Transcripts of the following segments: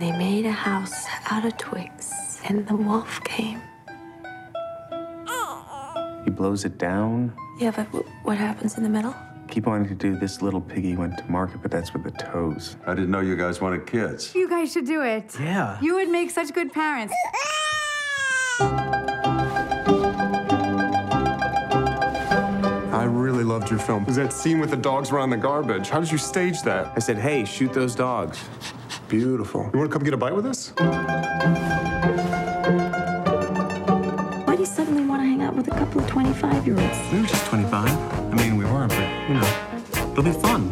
They made a house out of twigs, and the wolf came. He blows it down. Yeah, but w- what happens in the middle? Keep wanting to do this little piggy went to market, but that's with the toes. I didn't know you guys wanted kids. You guys should do it. Yeah. You would make such good parents. I really loved your film. Was that scene with the dogs around the garbage? How did you stage that? I said, hey, shoot those dogs. Beautiful. You want to come get a bite with us? Why do you suddenly want to hang out with a couple of 25 year olds? We were just 25. I mean, we weren't, but, you know, it'll be fun.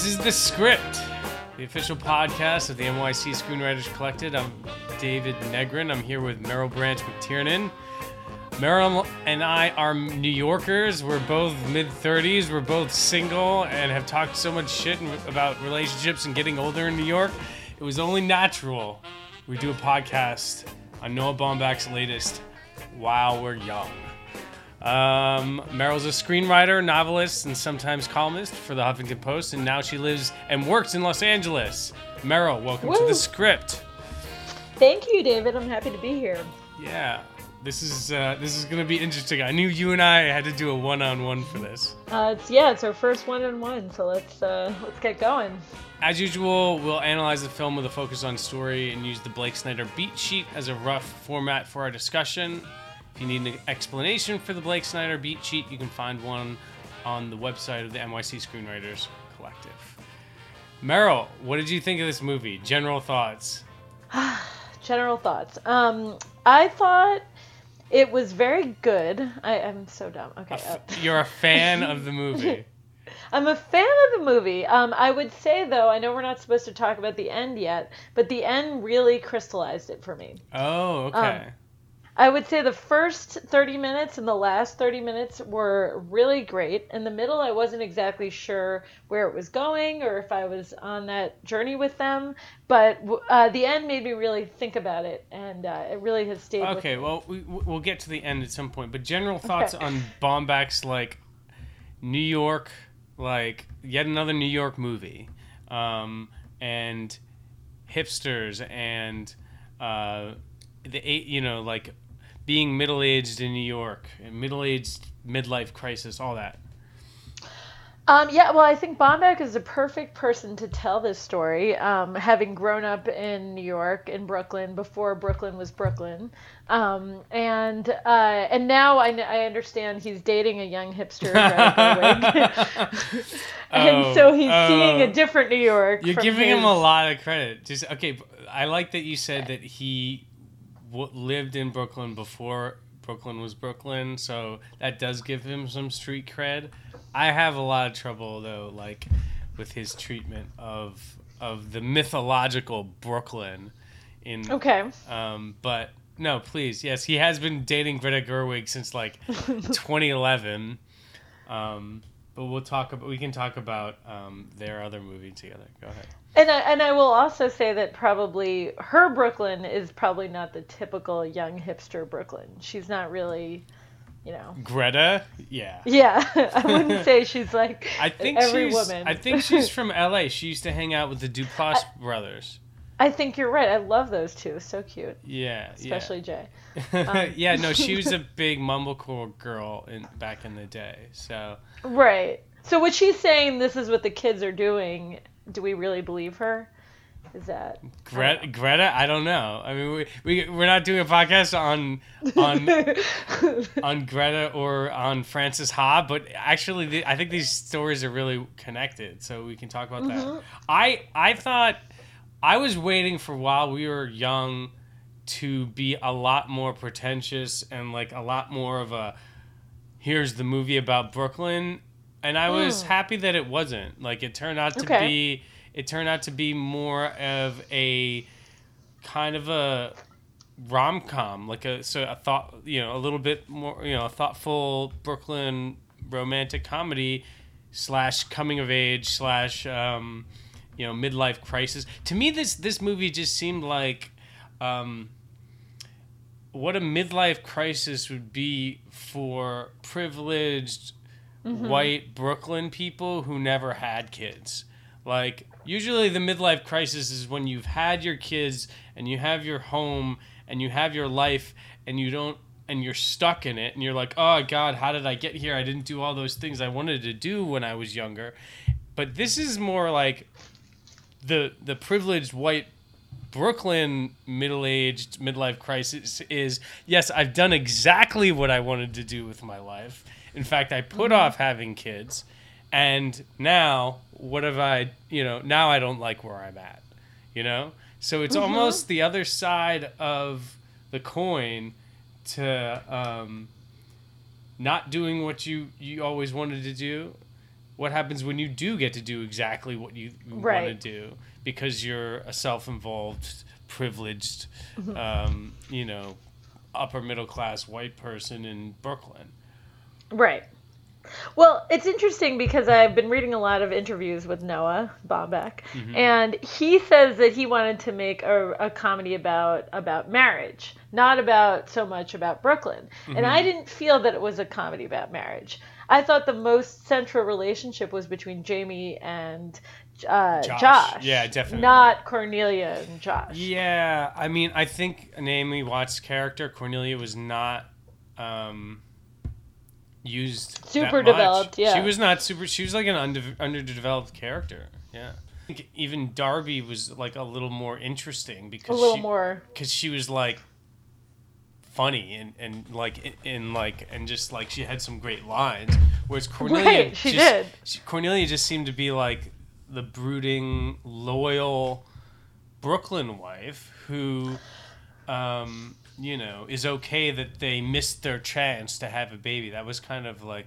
This is the script, the official podcast of the NYC Screenwriters Collective. I'm David Negrin. I'm here with Meryl Branch McTiernan. Meryl and I are New Yorkers. We're both mid 30s. We're both single and have talked so much shit about relationships and getting older in New York. It was only natural we do a podcast on Noah Baumbach's latest, While We're Young. Um, Meryl's a screenwriter, novelist, and sometimes columnist for the Huffington Post, and now she lives and works in Los Angeles. Meryl, welcome to the script. Thank you, David. I'm happy to be here. Yeah, this is uh, this is gonna be interesting. I knew you and I had to do a one-on-one for this. Uh, it's yeah, it's our first one-on-one, so let's uh, let's get going. As usual, we'll analyze the film with a focus on story and use the Blake Snyder beat sheet as a rough format for our discussion. If you need an explanation for the Blake Snyder beat sheet, you can find one on the website of the NYC Screenwriters Collective. Meryl, what did you think of this movie? General thoughts. General thoughts. Um, I thought it was very good. I am so dumb. Okay. uh, You're a fan of the movie. I'm a fan of the movie. Um, I would say though, I know we're not supposed to talk about the end yet, but the end really crystallized it for me. Oh, okay. I would say the first 30 minutes and the last 30 minutes were really great. In the middle, I wasn't exactly sure where it was going or if I was on that journey with them. But uh, the end made me really think about it, and uh, it really has stayed with Okay, well, we, we'll get to the end at some point. But general thoughts Okay. on Baumbach's, like New York, like yet another New York movie, um, and hipsters and uh, the eight, you know, like being middle aged in New York and middle aged midlife crisis, all that. Um, yeah, well, I think Baumbach is a perfect person to tell this story, um, having grown up in New York, in Brooklyn, before Brooklyn was Brooklyn. Um, and uh, and now I, I understand he's dating a young hipster, and Oh, so he's oh. seeing a different New York. You're giving him a lot of credit. Just okay. I like that you said that he w- lived in Brooklyn before Brooklyn was Brooklyn, so that does give him some street cred. I have a lot of trouble though, like with his treatment of of the mythological Brooklyn. In Okay. um, but no, please, yes, he has been dating Greta Gerwig since like 2011. Um, but we'll talk about we can talk about um, their other movie together. Go ahead. And I, and I will also say that probably her Brooklyn is probably not the typical young hipster Brooklyn. She's not really, you know. Greta, yeah. Yeah, I wouldn't say she's like I think every she's. woman. I think she's from L.A. She used to hang out with the Duplass brothers. I think you're right. I love those two. So cute, Yeah, especially Jay. yeah. Um, yeah, no, she was a big mumblecore girl in back in the day. So Right. So what she's saying, this is what the kids are doing. Do we really believe her? Is that Greta, Greta, I don't know. I mean, we, we we're not doing a podcast on on on Greta or on Frances Ha, but actually, the, I think these stories are really connected, so we can talk about that. Mm-hmm. I I thought I was waiting for while we were young to be a lot more pretentious and like a lot more of a here's the movie about Brooklyn, and I was happy that it wasn't. Like it turned out to Okay. be it turned out to be more of a kind of a rom com, like a so a thought, you know, a little bit more, you know, a thoughtful Brooklyn romantic comedy slash coming of age slash, um, you know midlife crisis. To me, this this movie just seemed like. Um, what a midlife crisis would be for privileged Mm-hmm. white Brooklyn people who never had kids. Like, usually the midlife crisis is when you've had your kids and you have your home and you have your life and you don't and you're stuck in it and you're like, "Oh god, how did I get here? I didn't do all those things I wanted to do when I was younger." But this is more like the the privileged white Brooklyn middle aged midlife crisis is yes, I've done exactly what I wanted to do with my life. In fact, I put off having kids, and now what have I, you know, now I don't like where I'm at, you know? So it's almost the other side of the coin to um, not doing what you, you always wanted to do. What happens when you do get to do exactly what you want to do because you're a self-involved, privileged, Mm-hmm. um, you know, upper middle class white person in Brooklyn. Right. Well, it's interesting because I've been reading a lot of interviews with Noah Baumbach, and he says that he wanted to make a, a comedy about about marriage, not about so much about Brooklyn. And I didn't feel that it was a comedy about marriage. I thought the most central relationship was between Jamie and uh, Josh. Josh. Yeah, definitely. Not Cornelia and Josh. Yeah, I mean, I think Naomi Watts' character Cornelia was not um, used Super developed, yeah. she was not super. She was like an under, underdeveloped character. Yeah, I think even Darby was like a little more interesting because A little she, more. because she was like funny and, and like in, in like and just like she had some great lines whereas cornelia Right, she just- did. she- cornelia just seemed to be like the brooding loyal brooklyn wife who um you know is okay that they missed their chance to have a baby that was kind of like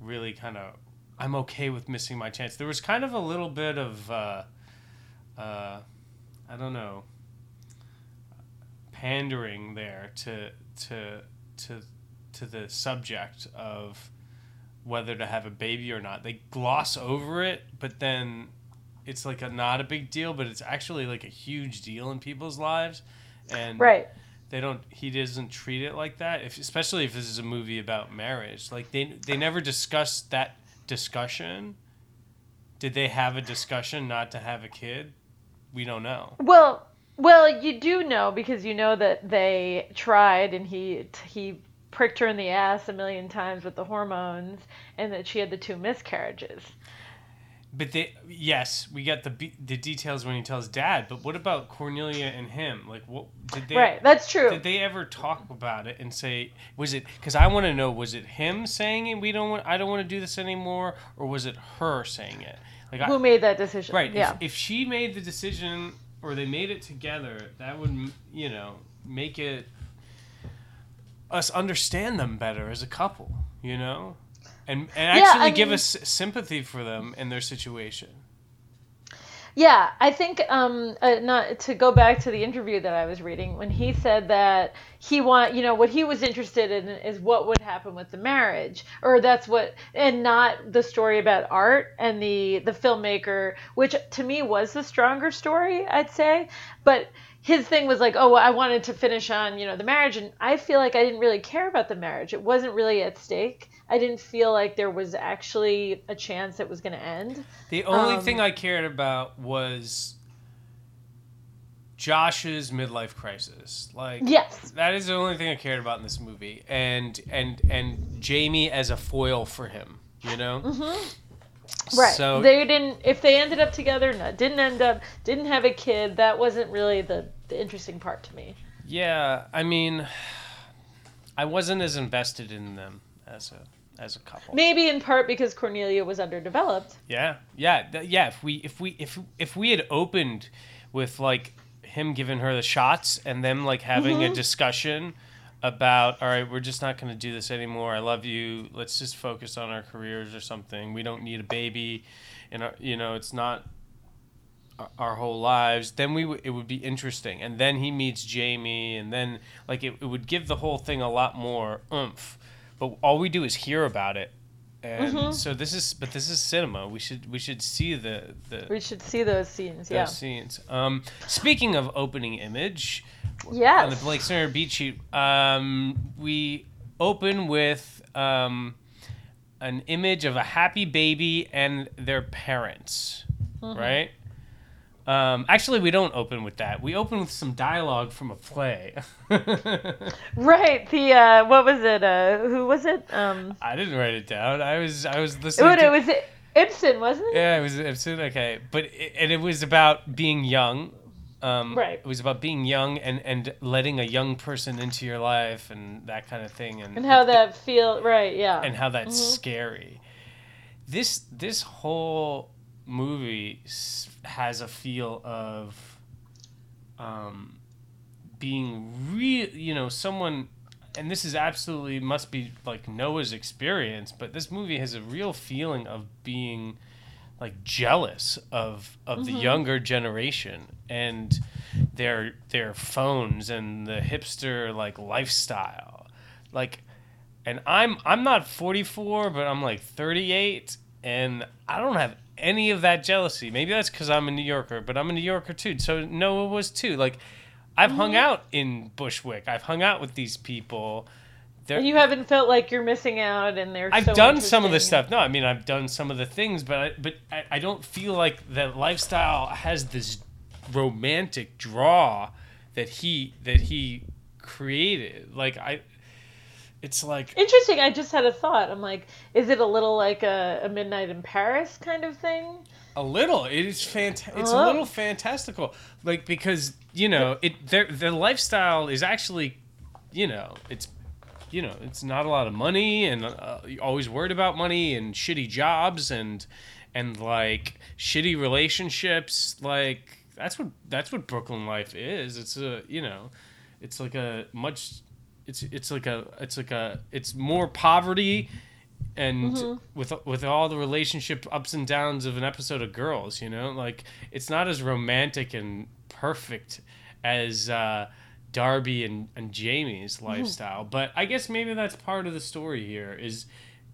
really kind of i'm okay with missing my chance there was kind of a little bit of uh uh i don't know pandering there to to to to the subject of whether to have a baby or not. They gloss over it, but then it's like a not a big deal, but it's actually like a huge deal in people's lives. And Right. They don't he doesn't treat it like that. If especially if this is a movie about marriage. Like they they never discuss that discussion. Did they have a discussion not to have a kid? We don't know. Well, well, you do know because you know that they tried and he he pricked her in the ass a million times with the hormones and that she had the two miscarriages. But they, yes, we got the the details when he tells dad. But what about Cornelia and him? Like, what did they? right, that's true. Did they ever talk about it and say, was it? Because I want to know, was it him saying it? We don't want. I don't want to do this anymore, or was it her saying it? Like, Who I, made that decision? right? Yeah. If, if she made the decision, or they made it together, that would, you know, make it us understand them better as a couple. You know. And, and Yeah, actually I give mean- us sympathy for them and their situation. Yeah, I think um, uh, not to go back to the interview that I was reading when he said that he want you know what he was interested in is what would happen with the marriage or that's what and not the story about art and the the filmmaker which to me was the stronger story I'd say. But his thing was like oh I wanted to finish on you know the marriage and I feel like I didn't really care about the marriage. It wasn't really at stake I didn't feel like there was actually a chance it was going to end The only Um, thing I cared about was Josh's midlife crisis. Like yes that is the only thing I cared about in this movie, and and and Jamie as a foil for him. You know. Mm-hmm. Right. So they didn't. If they ended up together, no, didn't end up, didn't have a kid. That wasn't really the the interesting part to me. yeah, I mean, I wasn't as invested in them as a as a couple. Maybe in part because Cornelia was underdeveloped. Yeah, yeah, th- yeah. If we if we if if we had opened with like him giving her the shots and them like having a mm-hmm. discussion about all right, we're just not going to do this anymore. I love you. Let's just focus on our careers or something. We don't need a baby, and our, you know it's not our- our whole lives. Then we w- it would be interesting. And then he meets Jamie, and then like it, it would give the whole thing a lot more oomph. But all we do is hear about it And Mm-hmm. so this is, but this is cinema. We should we should see the the We should see those scenes. those Yeah. scenes. Um, speaking of opening image, Yeah on the. Blake Snyder beat sheet, um, we open with um, an image of a happy baby and their parents, Mm-hmm. right? Um, actually, we don't open with that. We open with some dialogue from a play. Right. The uh, what was it? Uh, who was it? Um, I didn't write it down. I was I was listening. oh, to, it was Ibsen, wasn't it? Yeah, it was Ibsen. Okay, but it, and it was about being young. Um, Right. It was about being young and and letting a young person into your life and that kind of thing and And how that feel? Right. Yeah. and how that's scary. This this whole movie has a feel of um, being real. You know, someone. And this is absolutely must be like Noah's experience, but this movie has a real feeling of being like jealous of of the younger generation and their their phones and the hipster like lifestyle like and i'm i'm not 44 but i'm like 38 and i don't have any of that jealousy maybe that's because i'm a new yorker but i'm a new yorker too so noah was too like i've hung mm-hmm. out in bushwick i've hung out with these people They're, and you haven't felt like you're missing out, and they're. I've so done some of the stuff. No, I mean I've done some of the things, but I, but I, I don't feel like the lifestyle has this romantic draw that he that he created. Like I, it's like Interesting. I just had a thought. I'm like, is it a little like a, a Midnight in Paris kind of thing? a little. It is fant- It's a Oh. little fantastical. Like because you know it. Their the lifestyle is actually, you know, it's. You know, it's not a lot of money, and uh, you're always worried about money and shitty jobs and and like shitty relationships. Like that's what that's what Brooklyn life is. It's a you know, it's like a much. It's it's like a it's like a it's more poverty and with with all the relationship ups and downs of an episode of Girls, you know, like it's not as romantic and perfect as uh, Darby and, and Jamie's lifestyle. But I guess maybe that's part of the story here is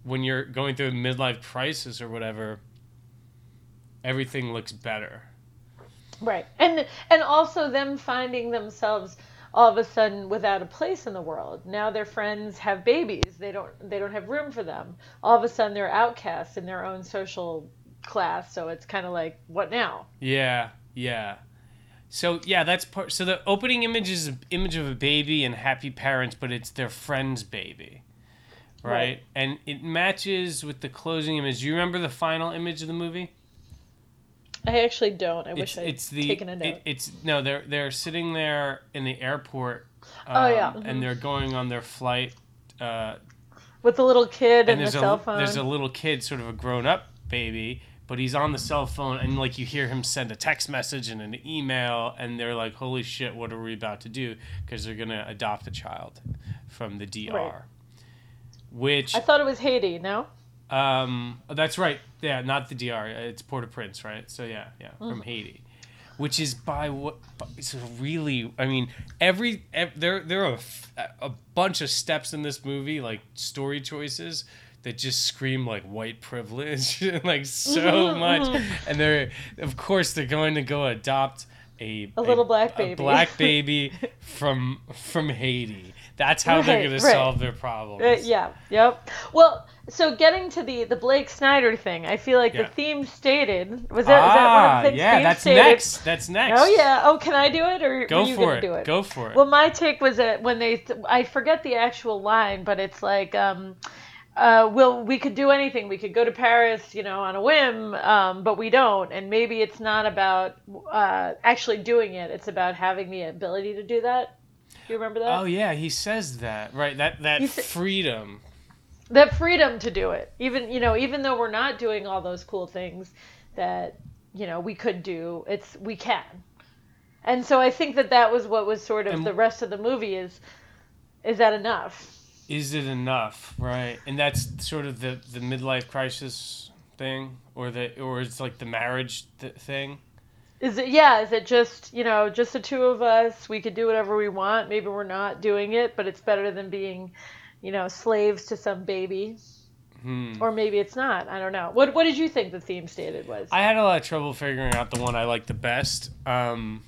when you're going through a midlife crisis or whatever, everything looks better. Right. And and also them finding themselves all of a sudden without a place in the world. Now their friends have babies. They don't they don't have room for them. All of a sudden they're outcasts in their own social class. So it's kind of like what now? Yeah, yeah. So yeah, that's part. So the opening image is an image of a baby and happy parents, but it's their friend's baby, right? Right. And it matches with the closing image. Do you remember the final image of the movie? I actually don't. I It's wish I'd it's the taken a it- note. it's no, they're they're sitting there in the airport. Um, Oh, yeah. and they're going on their flight. Uh, With the little kid and, and the there's cell a phone. there's a little kid, sort of a grown up baby, but he's on the cell phone, and like you hear him send a text message and an email, and they're like, "Holy shit, what are we about to do?" Because they're gonna adopt a child from the DR. Right. Which I thought it was Haiti, no? Um, that's right. Yeah, not the DR. It's Port-au-Prince, right? So yeah, yeah, hmm. from Haiti, which is by what? It's really. I mean, every, ev there there are a bunch of steps in this movie, like story choices that just scream like white privilege, like so mm-hmm, mm-hmm. much. And they're, of course, they're going to go adopt. A, A little black a baby. black baby from from Haiti. That's how they're Right, gonna solve their problems. Uh, yeah, yep. Well, so getting to the the Blake Snyder thing, I feel like Yeah. the theme stated was that, that Ah, things yeah, that's stated? next. That's next. Oh yeah. Oh, can I do it or Go you for it. do it? Go for it. Well, my take was that when they, I forget the actual line, but it's like, um, uh, well, we could do anything. We could go to Paris, you know, on a whim, um, but we don't. And maybe it's not about uh, actually doing it. It's about having the ability to do that. Do you remember that? oh yeah, he says that. Right. That that He sa- freedom. that freedom to do it even you know even though we're not doing all those cool things that you know we could do it's we can and so i think that that was what was sort of And- the rest of the movie is is that enough Is it enough? Right. And that's sort of the the midlife crisis thing, or the or it's like the marriage th- thing. Is it yeah is it just you know just the two of us we could do whatever we want maybe we're not doing it but it's better than being you know slaves to some baby or maybe it's not. I don't know. What What did you think the theme stated was? I had a lot of trouble figuring out the one I liked the best. Um,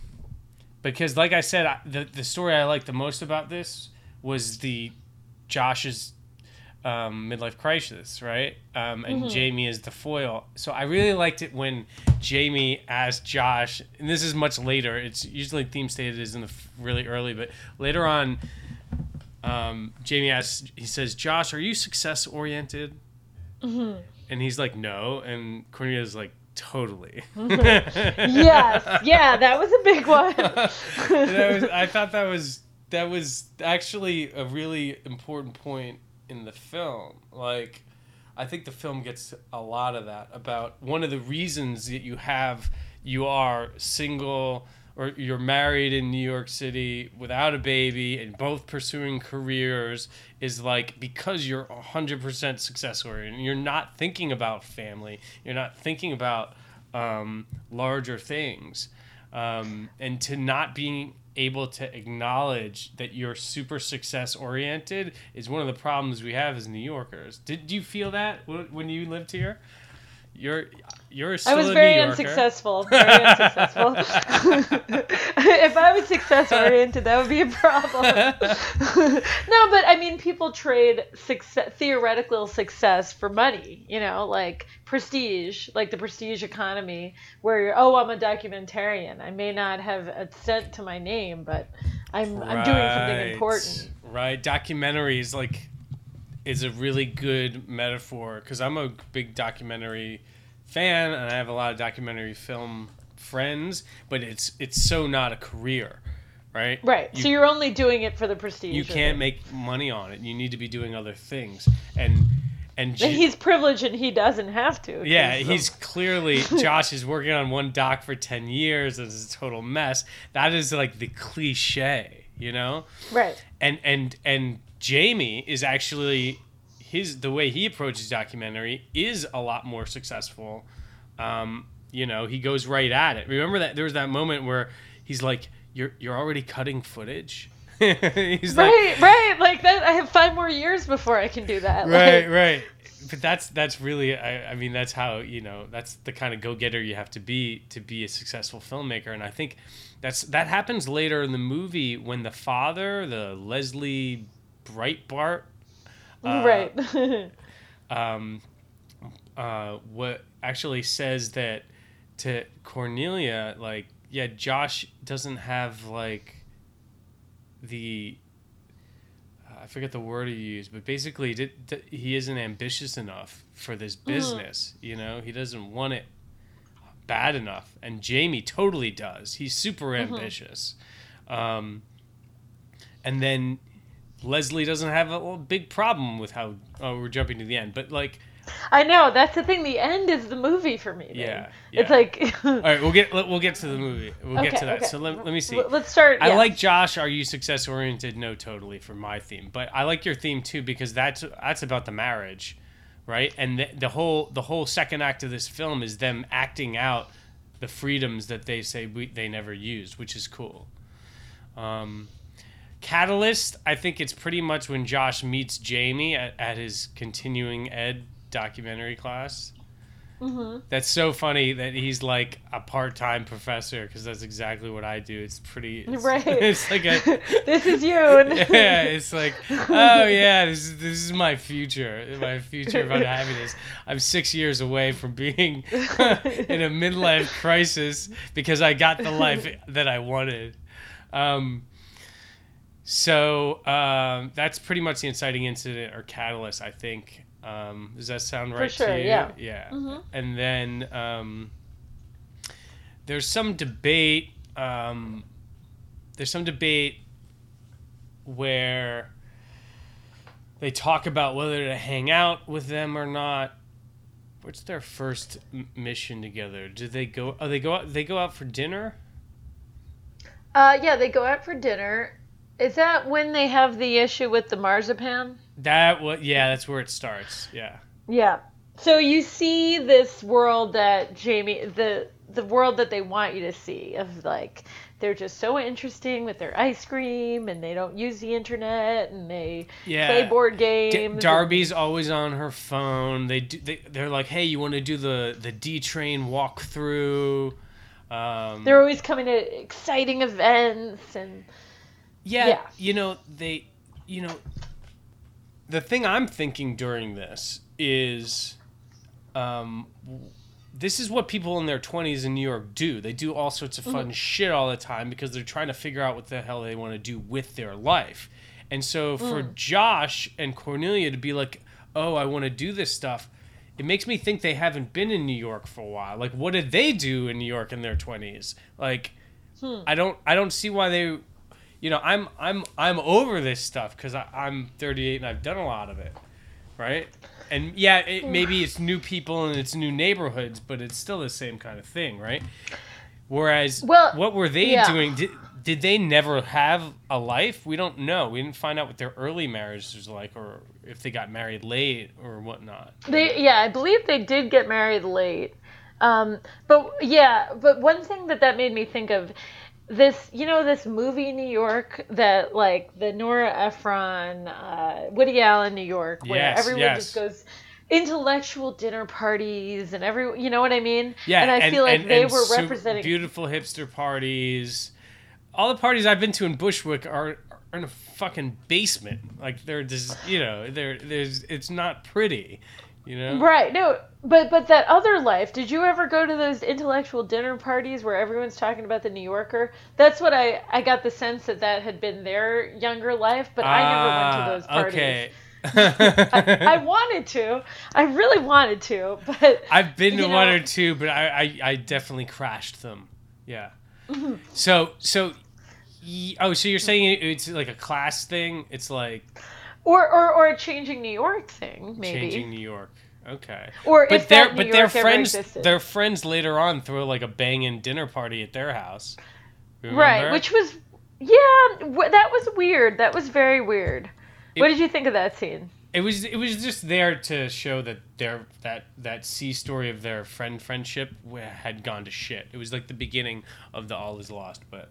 because, like I said, I, the the story I liked the most about this was the Josh's um, midlife crisis, right? Um, and Jamie is the foil. So I really liked it when Jamie asked Josh, and this is much later. It's usually theme stated is in the f- really early, but later on, um, Jamie asks, he says, "Josh, are you success oriented?" And he's like, "No," and Cornelia's like, "Totally." yes, yeah, that was a big one. that was, I thought that was that was actually a really important point in the film. Like, I think the film gets a lot of that about one of the reasons that you have you are single or you're married in New York City without a baby and both pursuing careers is like because you're 100% success oriented. And you're not thinking about family. You're not thinking about um, larger things. Um, and to not being able to acknowledge that you're super success oriented is one of the problems we have as New Yorkers. Did you feel that when you lived here? You're you're still I was very unsuccessful. Very unsuccessful. if I was success oriented, that would be a problem. no, but I mean, people trade success, theoretical success for money. You know, like prestige, like the prestige economy, where you're, oh, I'm a documentarian. I may not have a cent to my name, but I'm I'm doing something important. Right, documentaries like is a really good metaphor because I'm a big documentary fan and I have a lot of documentary film friends, but it's it's so not a career, right? Right. You, so you're only doing it for the prestige. you can't make money on it. You need to be doing other things, and and And J- he's privileged and he doesn't have to. Yeah, he's clearly Josh is working on one doc for ten years. and It's a total mess. That is like the cliche, you know right. and and and Jamie is actually his the way he approaches documentary is a lot more successful. Um, you know, he goes right at it. Remember that there was that moment where he's like, "You're you're already cutting footage." he's like, Right, right. Like that. I have five more years before I can do that. right, Like, right. But that's that's really I, I mean that's how you know that's the kind of go getter you have to be to be a successful filmmaker, and I think that's that happens later in the movie when the father, the Leslie Breitbart, uh, right. um, uh, what actually says that to Cornelia, like, yeah, Josh doesn't have like the uh, I forget the word he used, but basically, did, did- he isn't ambitious enough for this business. You know, he doesn't want it bad enough, and Jamie totally does. He's super ambitious, um, and then Leslie doesn't have a big problem with how. Oh, we're jumping to the end, but like, I know. That's the thing. The end is the movie for me. then. Yeah, It's like. all right, we'll get we'll get to the movie. We'll get to that. okay. So let, let me see. Let's start. I like Josh. Are you success oriented? No, totally for my theme. But I like your theme too because that's that's about the marriage, right? And the, the whole the whole second act of this film is them acting out the freedoms that they say we, they never used, which is cool. Um, Catalyst, I think it's pretty much when Josh meets Jamie at, at his continuing ed documentary class. Mm-hmm. That's so funny that he's like a part-time professor because that's exactly what I do. It's pretty. It's, Right. It's like a. this is you. yeah, it's like, oh yeah, this is this is my future, my future of unhappiness. I'm six years away from being in a midlife crisis because I got the life that I wanted. Um, so um, that's pretty much the inciting incident or catalyst, I think. Um, does that sound right sure, to you? yeah. Yeah. Mhm. And then um, there's some debate. Um, there's some debate where they talk about whether to hang out with them or not. What's their first m- mission together? Do they go? Oh, they go out. They go out for dinner. Uh, yeah, they go out for dinner. Is that when they have the issue with the marzipan? That what? Yeah, that's where it starts. Yeah. Yeah. So you see this world that Jamie, the the world that they want you to see of like they're just so interesting with their ice cream and they don't use the internet and they Yeah. play board D- games. and- Darby's always on her phone. They do, they they're like, hey, you want to do the the D train walk through? Um, they're always coming to exciting events and yeah, yeah. you know they, you know, the thing I'm thinking during this is, um, this is what people in their 20s in New York do. They do all sorts of fun mm-hmm. shit all the time because they're trying to figure out what the hell they want to do with their life. And so for mm. Josh and Cornelia to be like, "Oh, I want to do this stuff." It makes me think they haven't been in New York for a while. Like what did they do in New York in their 20s? Like hmm. I don't I don't see why they you know, I'm I'm I'm over this stuff cuz I'm 38 and I've done a lot of it. Right? And yeah, it, maybe it's new people and it's new neighborhoods, but it's still the same kind of thing, right? Whereas, Well, what were they yeah. doing? Did, did they never have a life? We don't know. We didn't find out what their early marriage was like, or if they got married late or whatnot. They yeah, I believe they did get married late. Um, but yeah, but one thing that that made me think of this, you know, this movie New York that like the Nora Ephron, uh, Woody Allen New York, where Yes, everyone yes. just goes intellectual dinner parties and every, you know what I mean? Yeah, and I feel like and- they and were su- representing. beautiful hipster parties. All the parties I've been to in Bushwick are, are in a fucking basement. Like they're just, you know, they're there's it's not pretty, you know. Right. No, but but that other life. Did you ever go to those intellectual dinner parties where everyone's talking about the New Yorker? That's what I I got the sense that that had been their younger life, but I never went to those Ah, parties. Okay. I wanted to. I really wanted to, but I've been to you one or two, but I, I, I definitely crashed them. Yeah. Mm-hmm. So so, oh, so you're saying it's like a class thing? It's like or or or a changing New York thing, maybe. changing New York. Okay. Or but if their but their York ever friends their friends later on throw like a banging dinner party at their house. Right, which was yeah, w- that was weird. That was very weird. what did you think of that scene? it was it was just there to show that their that that C story of their friend friendship had gone to shit. It was like the beginning of the all is lost, but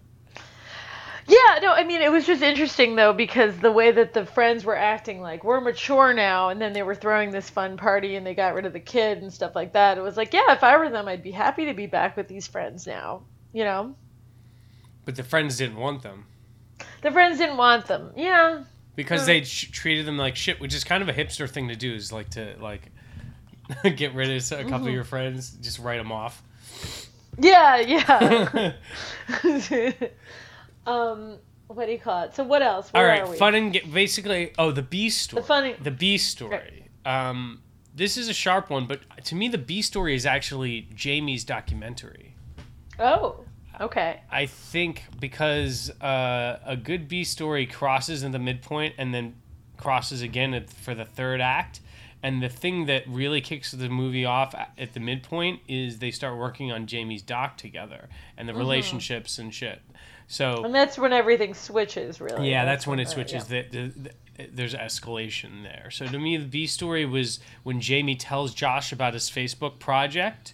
Yeah, no, I mean it was just interesting though because the way that the friends were acting like we're mature now and then they were throwing this fun party and they got rid of the kid and stuff like that. It was like, yeah, if I were them I'd be happy to be back with these friends now. You know? but the friends didn't want them. The friends didn't want them. Yeah. because they sh- treated them like shit, which is kind of a hipster thing to do. Is like to like get rid of a couple Mm-hmm. of your friends, just write them off. Yeah, yeah. um what do you call it? So what else? All Where right, are we? fun and get basically. Oh, the B story. The funny- The B story. Um, this is a sharp one, but to me, the B story is actually Jamie's documentary. Oh, okay. I think because uh, a good B story crosses in the midpoint and then crosses again for the third act. And the thing that really kicks the movie off at the midpoint is they start working on Jamie's doc together and the relationships and shit. So And that's when everything switches, really. yeah, that's when it uh, switches. yeah. The, the, the, there's escalation there. So to me, the B story was when Jamie tells Josh about his Facebook project,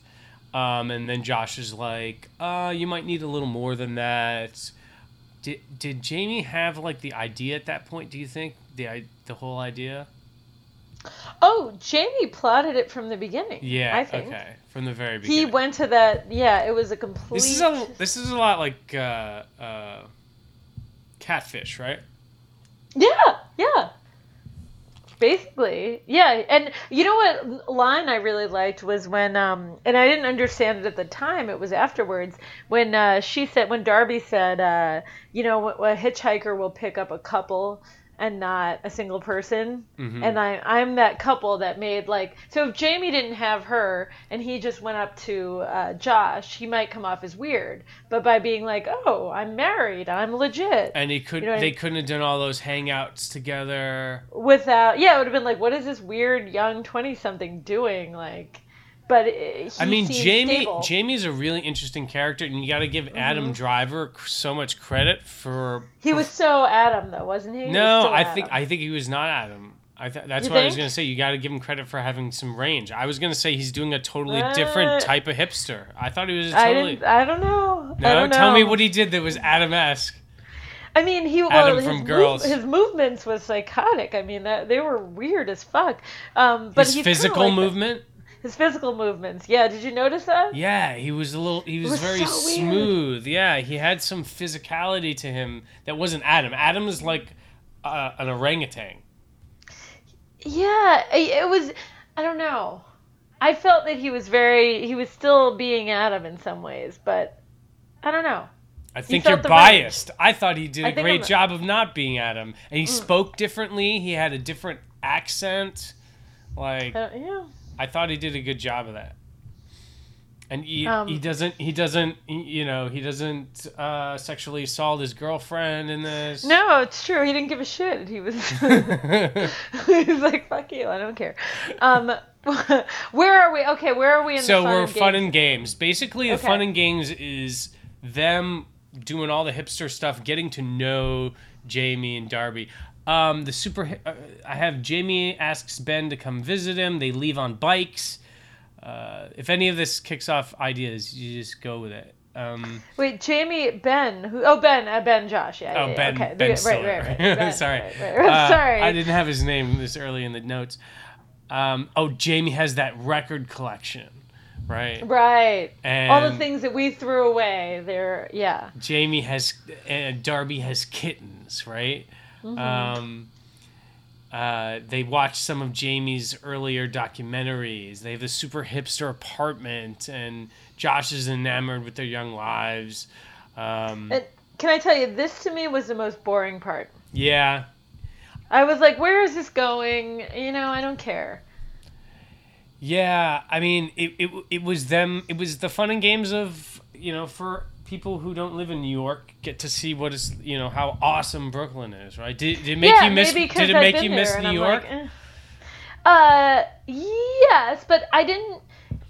um, and then Josh is like, "Uh, you might need a little more than that." Did did Jamie have like the idea at that point? Do you think the the whole idea? Oh, Jamie plotted it from the beginning. Yeah. I think. Okay. From the very beginning. He went to that. Yeah, it was a complete. This is a this is a lot like uh, uh, catfish, right? Yeah, yeah. Basically, yeah. And you know what line I really liked was when, um, and I didn't understand it at the time. It was afterwards when uh, she said, when Darby said, uh, you know, a a hitchhiker will pick up a couple and not a single person. Mm-hmm. And I, I'm that couple that made like, so if Jamie didn't have her and he just went up to uh, Josh, he might come off as weird. But by being like, oh, I'm married, I'm legit. And he could You know what I they mean? couldn't have done all those hangouts together. without yeah it would have been like what is this weird young 20 something doing like but he I mean, Jamie. stable. Mm-hmm. Jamie's a really interesting character, and you got to give Adam Driver so much credit for. he was so adam though wasn't he, He No, so I think Adam. I think he was not Adam. I th- that's You what I was gonna say. You got to give him credit for having some range. I was gonna say he's doing a totally different type of hipster. I thought he was a I totally. didn't. I don't know. I no, don't know. tell me what he did that was Adam-esque. I mean, he well, Adam his, from move- Girls. his movements was psychotic. I mean, that they were weird as fuck. Um, but His physical like movement. His physical movements. Yeah, did you notice that? Yeah, he was a little. He was, was very so smooth. Yeah, he had some physicality to him that wasn't Adam. Adam is like uh, an orangutan. Yeah, it was. I don't know. I felt that he was very. He was still being Adam in some ways, but I don't know. I think you're the range. biased. I thought he did a great I'm- job of not being Adam, and he spoke differently. He had a different accent. Like Uh, yeah. I thought he did a good job of that. And he, Um, he doesn't he doesn't you know he doesn't uh, sexually assault his girlfriend in this. No, it's true. He didn't give a shit. He was. he was like, "Fuck you, I don't care." Um, where are we? Okay, where are we in the so we're fun and games. Basically, the Okay. fun and games is them doing all the hipster stuff, getting to know Jamie and Darby. Um, the super. Uh, I have Jamie asks Ben to come visit him. They leave on bikes. Uh, if any of this kicks off ideas, you just go with it. Um, Wait, Jamie, Ben, who? Oh, Ben, uh, Ben, Josh. Yeah. Oh, yeah, Ben. Okay. Ben right, Stiller. right, right, Ben, Sorry. right, right, right. Uh, Sorry. I didn't have his name this early in the notes. Um, oh, Jamie has that record collection, right? Right. All the things that we threw away. They're yeah. Jamie has, and Darby has kittens, right? Mm-hmm. Um, uh, they watch some of Jamie's earlier documentaries. They have the super hipster apartment, and Josh is enamored with their young lives. Um, And can I tell you, this to me was the most boring part. yeah, I was like, where is this going? You know, I don't care. Yeah, I mean, it, it it was them. It was the fun and games of you know for people who don't live in New York get to see what is you know how awesome Brooklyn is, right? Did, did it make yeah, you miss? Did it I've make you miss New I'm York? like, eh. Uh, yes, but I didn't.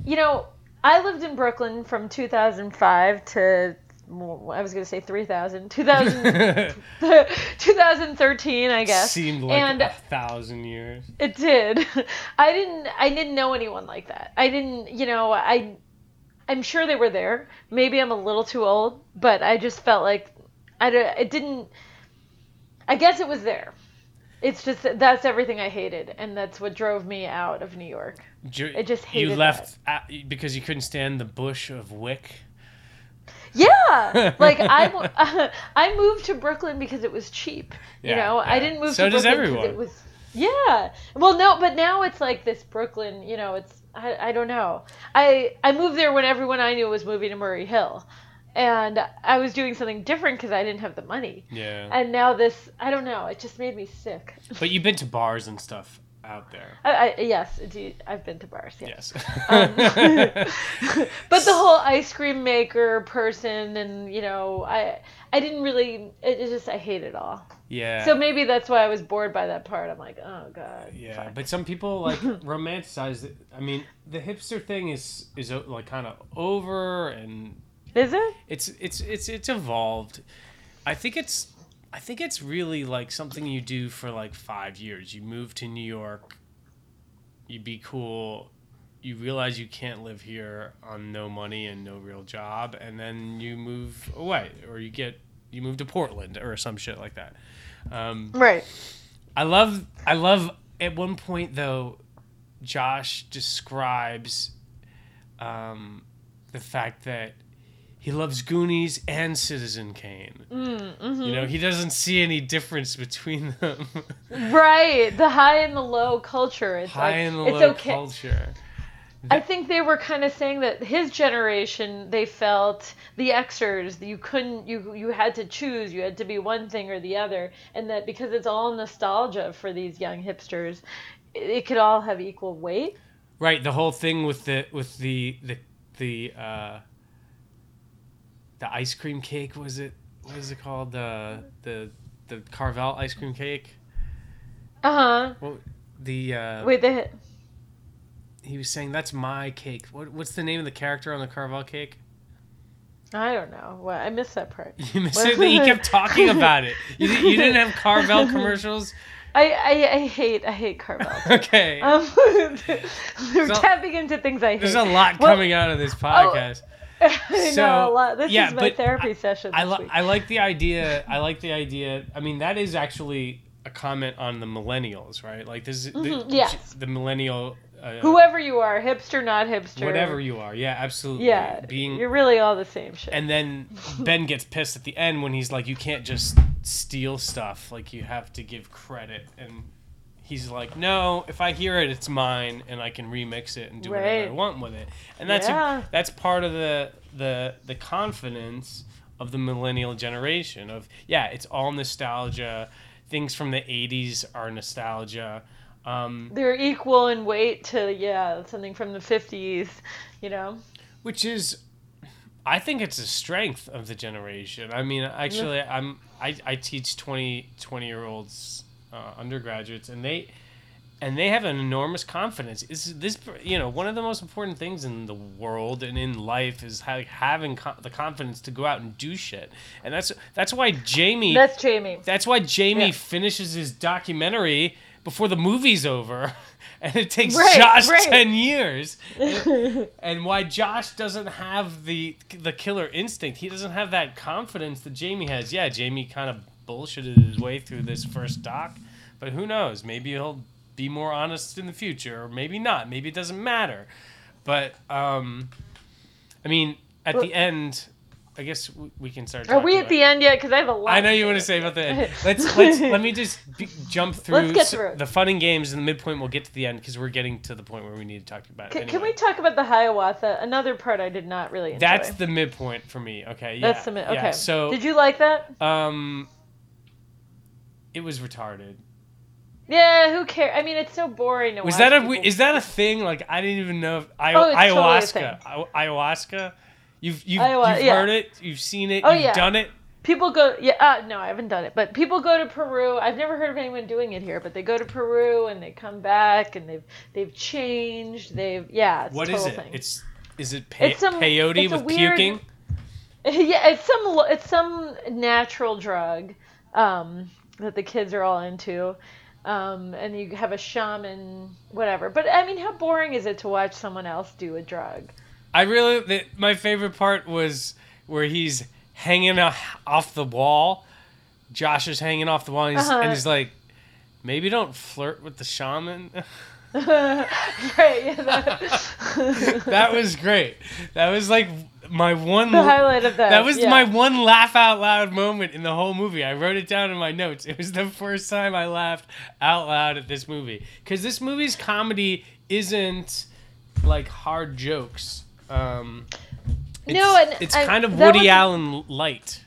You know, I lived in Brooklyn from 2005 to I was going to say 3000 2000 2013 I guess Seemed like and a thousand years. it did I didn't I didn't know anyone like that I didn't you know I I'm sure they were there maybe I'm a little too old but I just felt like I it didn't I guess it was there it's just that's everything I hated and that's what drove me out of New York Ju- I just you left at, because you couldn't stand the bush of Wick. Yeah, like I, mo- I moved to Brooklyn because it was cheap. You Yeah, know, I didn't move So to does Brooklyn everyone. it was. Yeah, well, no, but now it's like this Brooklyn. You know, it's I, I don't know. I I moved there when everyone I knew was moving to Murray Hill, and I was doing something different because I didn't have the money. Yeah, And now this, I don't know. It just made me sick. but you've been to bars and stuff out there. I, I, yes, indeed, I've been to bars. Yes. Yes. Um, but the whole ice cream maker person and you know i i didn't really it, it just i hate it all yeah. so maybe that's why i was bored by that part i'm like oh god Yeah, fuck. but some people like romanticize it. I mean, the hipster thing is is uh, like kind of over, and is it it's it's it's it's evolved. I think it's I think it's really like something you do for like five years. You move to New York, You'd be cool, you realize you can't live here on no money and no real job, and then you move away, or you get you move to Portland or some shit like that. Um, right I love I love at one point though Josh describes um, the fact that he loves Goonies and Citizen Kane. Mm, You know, he doesn't see any difference between them. right the high and the low culture it's High like and the it's low okay culture. I think they were kind of saying that his generation, they felt the Xers, you couldn't, you you had to choose, you had to be one thing or the other, and that because it's all nostalgia for these young hipsters, it, it could all have equal weight. Right, the whole thing with the with the the the uh, the ice cream cake was it? What is it called? The the the Carvel ice cream cake. Uh huh. Well, the uh, Wait, the he was saying that's my cake. What what's the name of the character on the Carvel cake? I don't know. Well, I missed that part. You missed it. He kept talking about it. You, you didn't have Carvel commercials I, I, I hate I hate Carvel. Okay. Um, we're So- tapping into things I hate. There's a lot Well, coming out of this podcast. I so, know a lot. This yeah, is my therapy session. I, li- week. I like the idea. I like the idea. I mean, that is actually a comment on the millennials, right? Like this is the, Mhm, yes. the millennial. Uh, Whoever you are, hipster, not hipster, whatever you are, yeah, absolutely. Yeah, being you're really all the same shit. and then Ben gets pissed at the end when he's like, "You can't just steal stuff. Like you have to give credit." And he's like, "No, if I hear it, it's mine, and I can remix it and do whatever I want with it." And that's Yeah. a, that's part of the the the confidence of the millennial generation. Of yeah, it's all nostalgia. Things from the '80s are nostalgia. Um, They're equal in weight to yeah something from the 50s, you know. which is i think it's a strength of the generation i mean actually i'm i, I teach 20 20 year olds uh, undergraduates and they and they have an enormous confidence is this you know one of the most important things in the world and in life is ha- having co- the confidence to go out and do shit and that's that's why jamie That's Jamie. that's why Jamie Yeah. finishes his documentary before the movie's over. And it takes Right, Josh right. 10 years. and, and why Josh doesn't have the the killer instinct. He doesn't have that confidence that Jamie has. Yeah, Jamie kind of bullshitted his way through this first doc, but who knows? Maybe he'll be more honest in the future or maybe not. Maybe it doesn't matter. But um I mean, at the end, I guess we, we can start Are we at the end yet? Because I have a lot. I know you want to say about the end. Let's let's let me just be, jump through, Let's get through the fun and games and the midpoint. We'll get to the end because we're getting to the point where we need to talk about it. Can, Anyway, can we talk about the ayahuasca? Another part I did not really enjoy. That's the midpoint for me. Okay. Yeah. That's the mid- yeah, okay. So did you like that? um, it was retarded. Yeah. Who cares? I mean, it's so boring to Was that a people- is that a thing? Like I didn't even know. If, I, Oh, it's totally a ayahuasca. You've you've, you've yeah. heard it. You've seen it. Oh, you've yeah. done it. people go? Yeah. Uh, no, I haven't done it. But people go to Peru. I've never heard of anyone doing it here, but they go to Peru and they come back and they've they've changed. They've yeah. It's What is it? Thing. It's is it pe- It's some- peyote it's with weird- puking? yeah, it's some it's some natural drug um, that the kids are all into, um, and you have a shaman, whatever. But I mean, how boring is it to watch someone else do a drug? I really the, my favorite part was where he's hanging off the wall. Josh is hanging off the wall, and he's, Uh-huh. and he's like, "Maybe don't flirt with the shaman." right? Yeah, that, that was great. That was like my one. the highlight of that. That was yeah. my one laugh out loud moment in the whole movie. I wrote it down in my notes. It was the first time I laughed out loud at this movie because this movie's comedy isn't like hard jokes. Um, it's, No, and it's I- kind of Woody was- Allen light.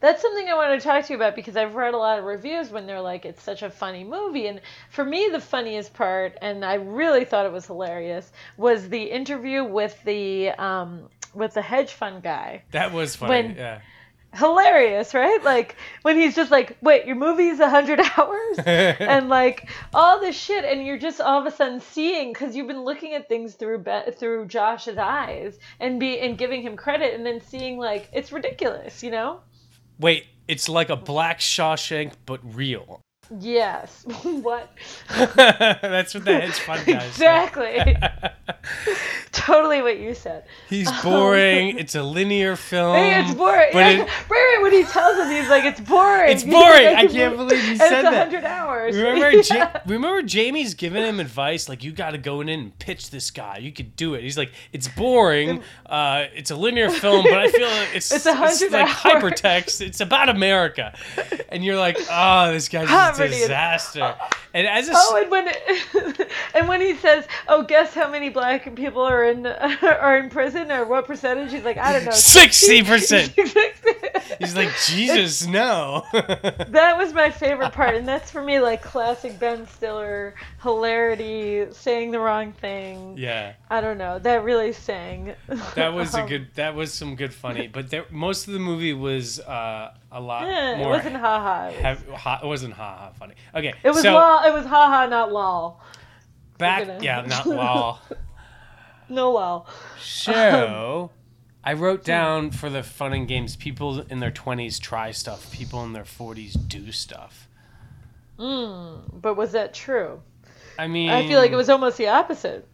That's something I want to talk to you about because I've read a lot of reviews when they're like, it's such a funny movie. And for me, the funniest part, and I really thought it was hilarious, was the interview with the um, with the hedge fund guy. That was funny. When- yeah. Hilarious, right? Like when he's just like, "Wait, your movie's a hundred hours," and like all this shit, and you're just all of a sudden seeing because you've been looking at things through Be- through Josh's eyes and be and giving him credit, and then seeing like it's ridiculous, you know? Wait, it's like a Black Shawshank but real. Yes. what? That's what the hedge fund guy. Exactly. totally what you said. He's boring. it's a linear film. Hey, it's boring. But it, right, right. When he tells him, he's like, "It's boring." It's boring. I Like, can't believe you and said it's that. hundred hours. remember, Yeah. ja- remember Jamie's giving him advice like you got to go in and pitch this guy. You could do it. He's like, it's boring. Uh, it's a linear film, but I feel it's It's a hundred like hours. hypertext. It's about America, and you're like, oh, this guy's Poverty disaster. And as a Oh, and when and when he says, "Oh, guess how many black people are in are in prison, or what percentage?" He's like, "I don't know." 60%. He's like, Jesus, no. that was my favorite part, and that's for me like classic Ben Stiller hilarity, saying the wrong thing. yeah, I don't know. That really sang. that was a Um, good. That was some good funny. But there, most of the movie was uh, a lot Yeah, it more. wasn't haha. It was, ha- it wasn't ha ha funny. Okay, it was so lol. It was haha, not lol. back. gonna- Yeah, not lol. No lol. So, um, I wrote hmm. down for the fun and games. People in their twenties try stuff. People in their forties do stuff. Hmm, but was that true? I mean, I feel like it was almost the opposite.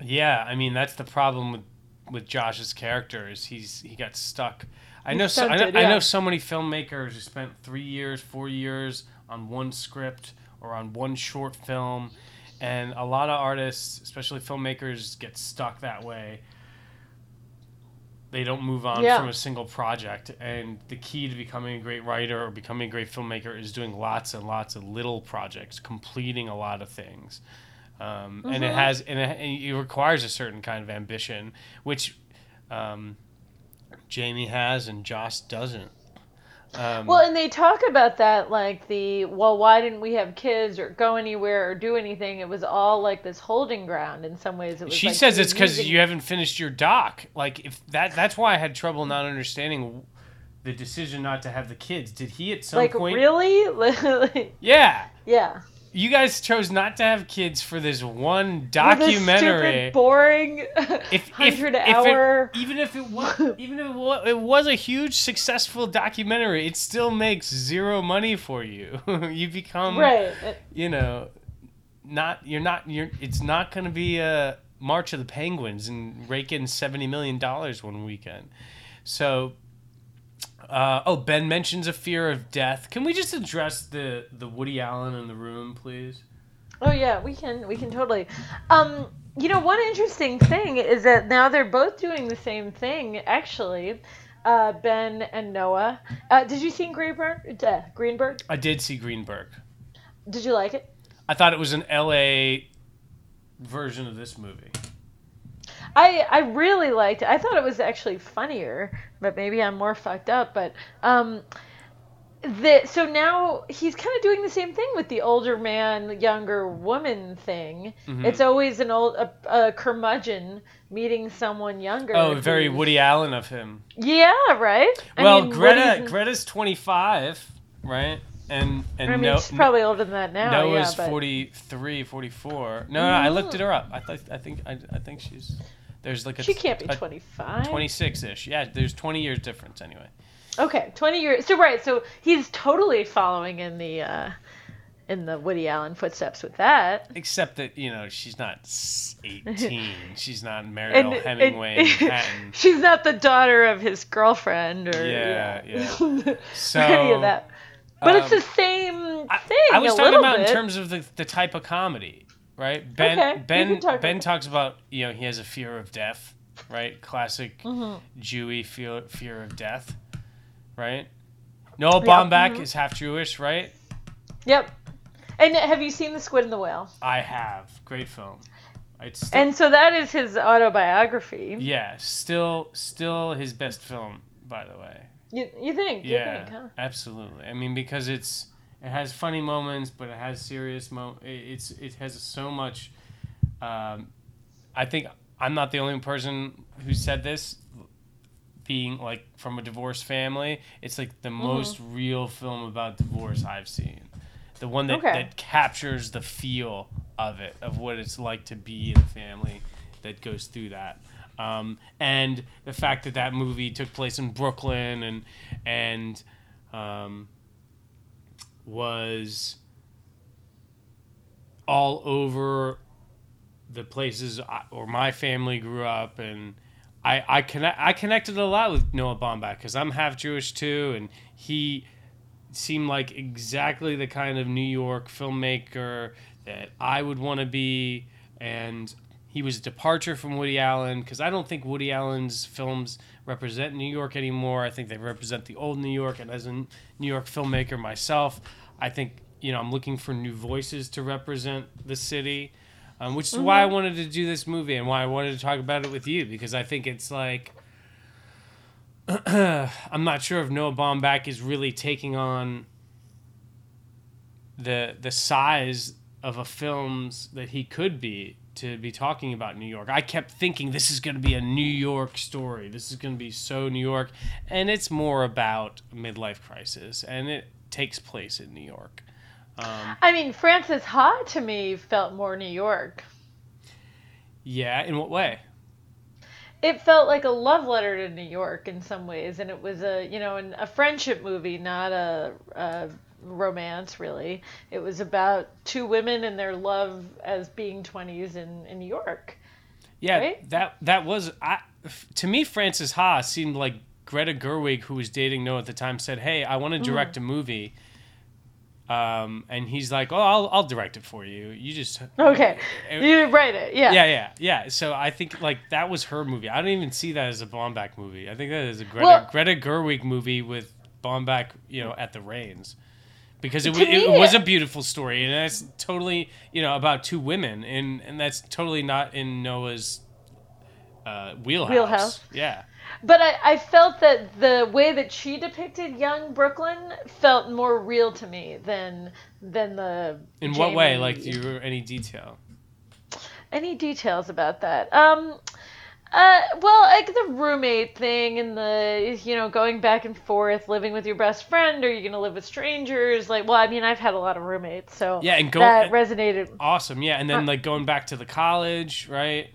Yeah, I mean that's the problem with with Josh's character is he's he got stuck. I know, so, I, know stunted, I know so many filmmakers who spent three years, four years on one script or on one short film, and a lot of artists, especially filmmakers, get stuck that way. They don't move on Yeah. from a single project, and the key to becoming a great writer or becoming a great filmmaker is doing lots and lots of little projects, completing a lot of things um, and it has and it, and it requires a certain kind of ambition, which um, Jamie has and Josh doesn't. Um, Well, and they talk about that like the well, why didn't we have kids or go anywhere or do anything? It was all like this holding ground in some ways. It was she like says it's because you haven't finished your doc. Like if that that's why I had trouble not understanding the decision not to have the kids. Did he at some like point? really, Yeah. yeah. You guys chose not to have kids for this one documentary. stupid, boring, if, if, hundred if hour. it, even if it was even if it was, it was a huge successful documentary it still makes zero money for you you become right. you know not you're not you're it's not going to be a march of the penguins and rake in 70 million dollars one weekend so uh, oh ben mentions a fear of death can we just address the the woody allen in the room please Oh yeah, we can we can totally. Um, you know, one interesting thing is that now they're both doing the same thing. Actually, uh, Ben and Noah. Uh, did you see Greenberg? Uh, Greenberg? i did see greenberg Did you like it? i thought it was an la version of this movie I I really liked it. I thought it was actually funnier, but maybe I'm more fucked up. But um, the so now he's kind of doing the same thing with the older man, younger woman thing. Mm-hmm. It's always an old a, a curmudgeon meeting someone younger. Oh, very Woody Allen of him. Yeah, right. I well, mean, Greta Greta's 25, right? And and I mean, no, she's probably older than that now. Noah's yeah, but 43, 44. No, no, I looked it her up. I thought I think I, I think she's there's like a she can't be a 25. 26ish. Yeah, there's 20 years difference anyway. Okay, 20 years. So right, so he's totally following in the uh, in the Woody Allen footsteps with that. Except that, you know, she's not 18. she's not And, Mariel and- Hemingway in she's not the daughter of his girlfriend or Yeah, yeah, So any of that. But it's um, the same thing. I was a talking about bit. in terms of the, the type of comedy, right? Ben Okay, Ben talk Ben about talks about you know he has a fear of death, right? Classic Mm-hmm. Jewy fear fear of death, right? Noah Baumbach mhm. is half Jewish, right? Yep. And have you seen The Squid and the Whale? I have great film. It's still, And so that is his autobiography. yeah, still still his best film, by the way. You, you think? You Yeah, think, huh? absolutely. I mean, because it's it has funny moments, but it has serious mo. it- It's it has so much. Um, I think I'm not the only person who said this. Being like from a divorced family, it's like the Mm-hmm. most real film about divorce I've seen. The one that, Okay. that captures the feel of it, of what it's like to be in a family that goes through that. Um, and the fact that that movie took place in Brooklyn and and um, was all over the places I, or my family grew up and I I connect I connected a lot with Noah Baumbach because I'm half Jewish too and he seemed like exactly the kind of New York filmmaker that I would want to be and he was a departure from Woody Allen because I don't think Woody Allen's films represent New York anymore. I think they represent the old New York and as a New York filmmaker myself, I think you know I'm looking for new voices to represent the city. Um, which is why I wanted to do this movie and why I wanted to talk about it with you because I think it's like I'm not sure if Noah Baumbach is really taking on the the size of a films that he could be to be talking about New York. I kept thinking this is going to be a New York story. This is going to be so New York, and it's more about midlife crisis, and it takes place in New York. Um, I mean, Frances Ha to me felt more New York. yeah, in what way? It felt like a love letter to New York in some ways, and it was a you know an, a friendship movie, not a, a romance, really. It was about two women and their love as being 20s in, in New York. Yeah, Right? that that was I, to me. Frances Ha seemed like Greta Gerwig, who was dating Noah at the time, said, "Hey, I want to Mm-hmm. direct a movie." Um, and he's like, "Oh, I'll I'll direct it for you. You just Okay. It- You write it. Yeah. yeah, yeah, yeah. So I think like that was her movie. I don't even see that as a Baumbach movie. I think that is a Greta Well- Greta Gerwig movie with Baumbach, you know, at the reins. Because it, To wa- it was a beautiful story, and that's totally, you know, about two women, and and that's totally not in Noah's uh, wheelhouse. Wheelhouse. Yeah. But I, I felt that the way that she depicted young Brooklyn felt more real to me than than the. In what way? Like, do you any detail? Any details about that? Um, uh, well, like the roommate thing and the you know going back and forth, living with your best friend, or you are gonna live with strangers? Like, well, I mean, I've had a lot of roommates, so Yeah, and go- that resonated. Awesome. Yeah, and then like going back to the college, right?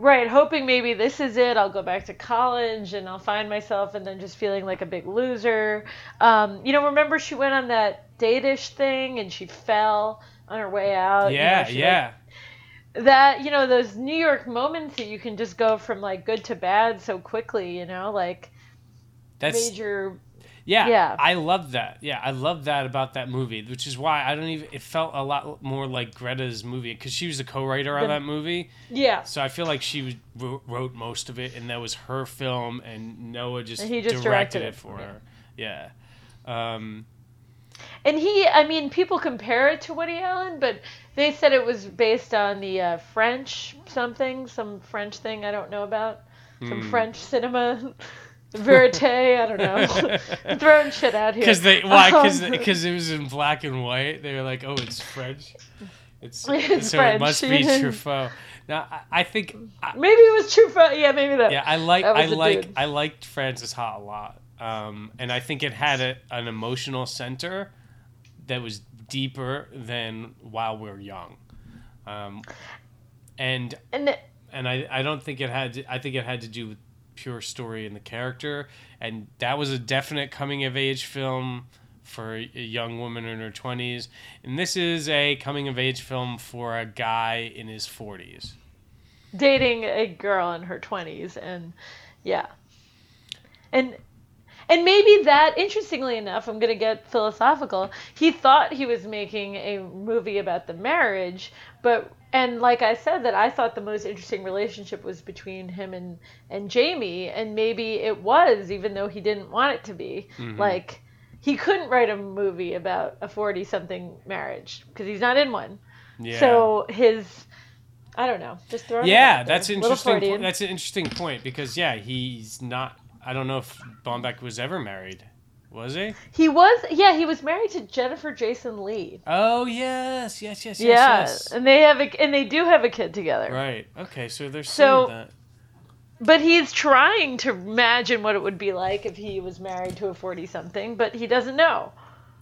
Right, hoping maybe this is it. I'll go back to college and I'll find myself, and then just feeling like a big loser. Um, you know, remember she went on that date-ish thing and she fell on her way out. you know, Yeah, like, yeah. that you know those New York moments that you can just go from like good to bad so quickly. You know, like That's major. Yeah, Yeah. I love that. Yeah, I love that about that movie, which is why I don't even. It felt a lot more like Greta's movie because she was the co-writer on The- that movie. Yeah, So I feel like she wrote, most of it, and that was her film, and Noah just, And he just directed, directed it for her. Yeah. Um, and he. I mean, people compare it to Woody Allen, but they said it was based on the uh, French something, some French thing I don't know about, some Hmm. French cinema. Verite, I don't know. Throwing shit out here. Because they why? Because Um, it was in black and white. They were like, "Oh, it's French." It's, It's so French. it must be Truffaut. Now I, I think I, maybe it was Truffaut. Yeah, maybe that. yeah, I like I like dude. I liked Frances Ha a lot, um, and I think it had a, an emotional center that was deeper than While We're Young, um, and and it- and I, I don't think it had to, I think it had to do with pure story and the character. And that was a definite coming of age film for a young woman in her 20s and this is a coming of age film for a guy in his 40s dating a girl in her 20s and yeah. And and maybe that interestingly enough i'm going to get philosophical he thought he was making a movie about the marriage but and like i said that i thought the most interesting relationship was between him and and jamie and maybe it was even though he didn't want it to be. Mm-hmm. Like he couldn't write a movie about a 40 something marriage because he's not in one. Yeah. So his I don't know. Just throwing it yeah that's interesting point. that's an interesting point because yeah he's not I don't know if Baumbach was ever married was he He was yeah, he was married to Jennifer Jason Lee. oh yes yes yes yes Yeah, yes and they have a and they do have a kid together. right okay so there's So- some of that But he's trying to imagine what it would be like if he was married to a 40 something, but he doesn't know.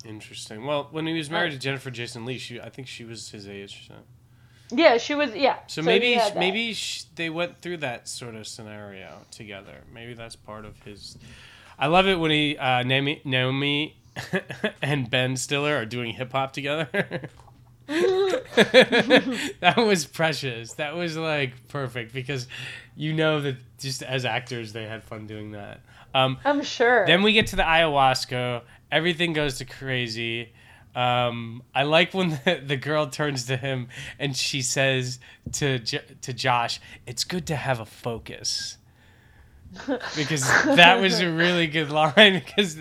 Interesting. Well, when he was married uh, to Jennifer Jason Lee, she I think she was his age. Or so, Yeah, she was yeah. so he maybe maybe sh- they went through that sort of scenario together. Maybe that's part of his. I love it when he uh, Naomi, Naomi and Ben Stiller are doing hip hop together. that was precious. That was like perfect because you know that just as actors they had fun doing that. Um, I'm sure. then we get to the ayahuasca. Everything goes to crazy. Um, I like when the, the girl turns to him and she says to J- to Josh, "It's good to have a focus." Because that was a really good line. Because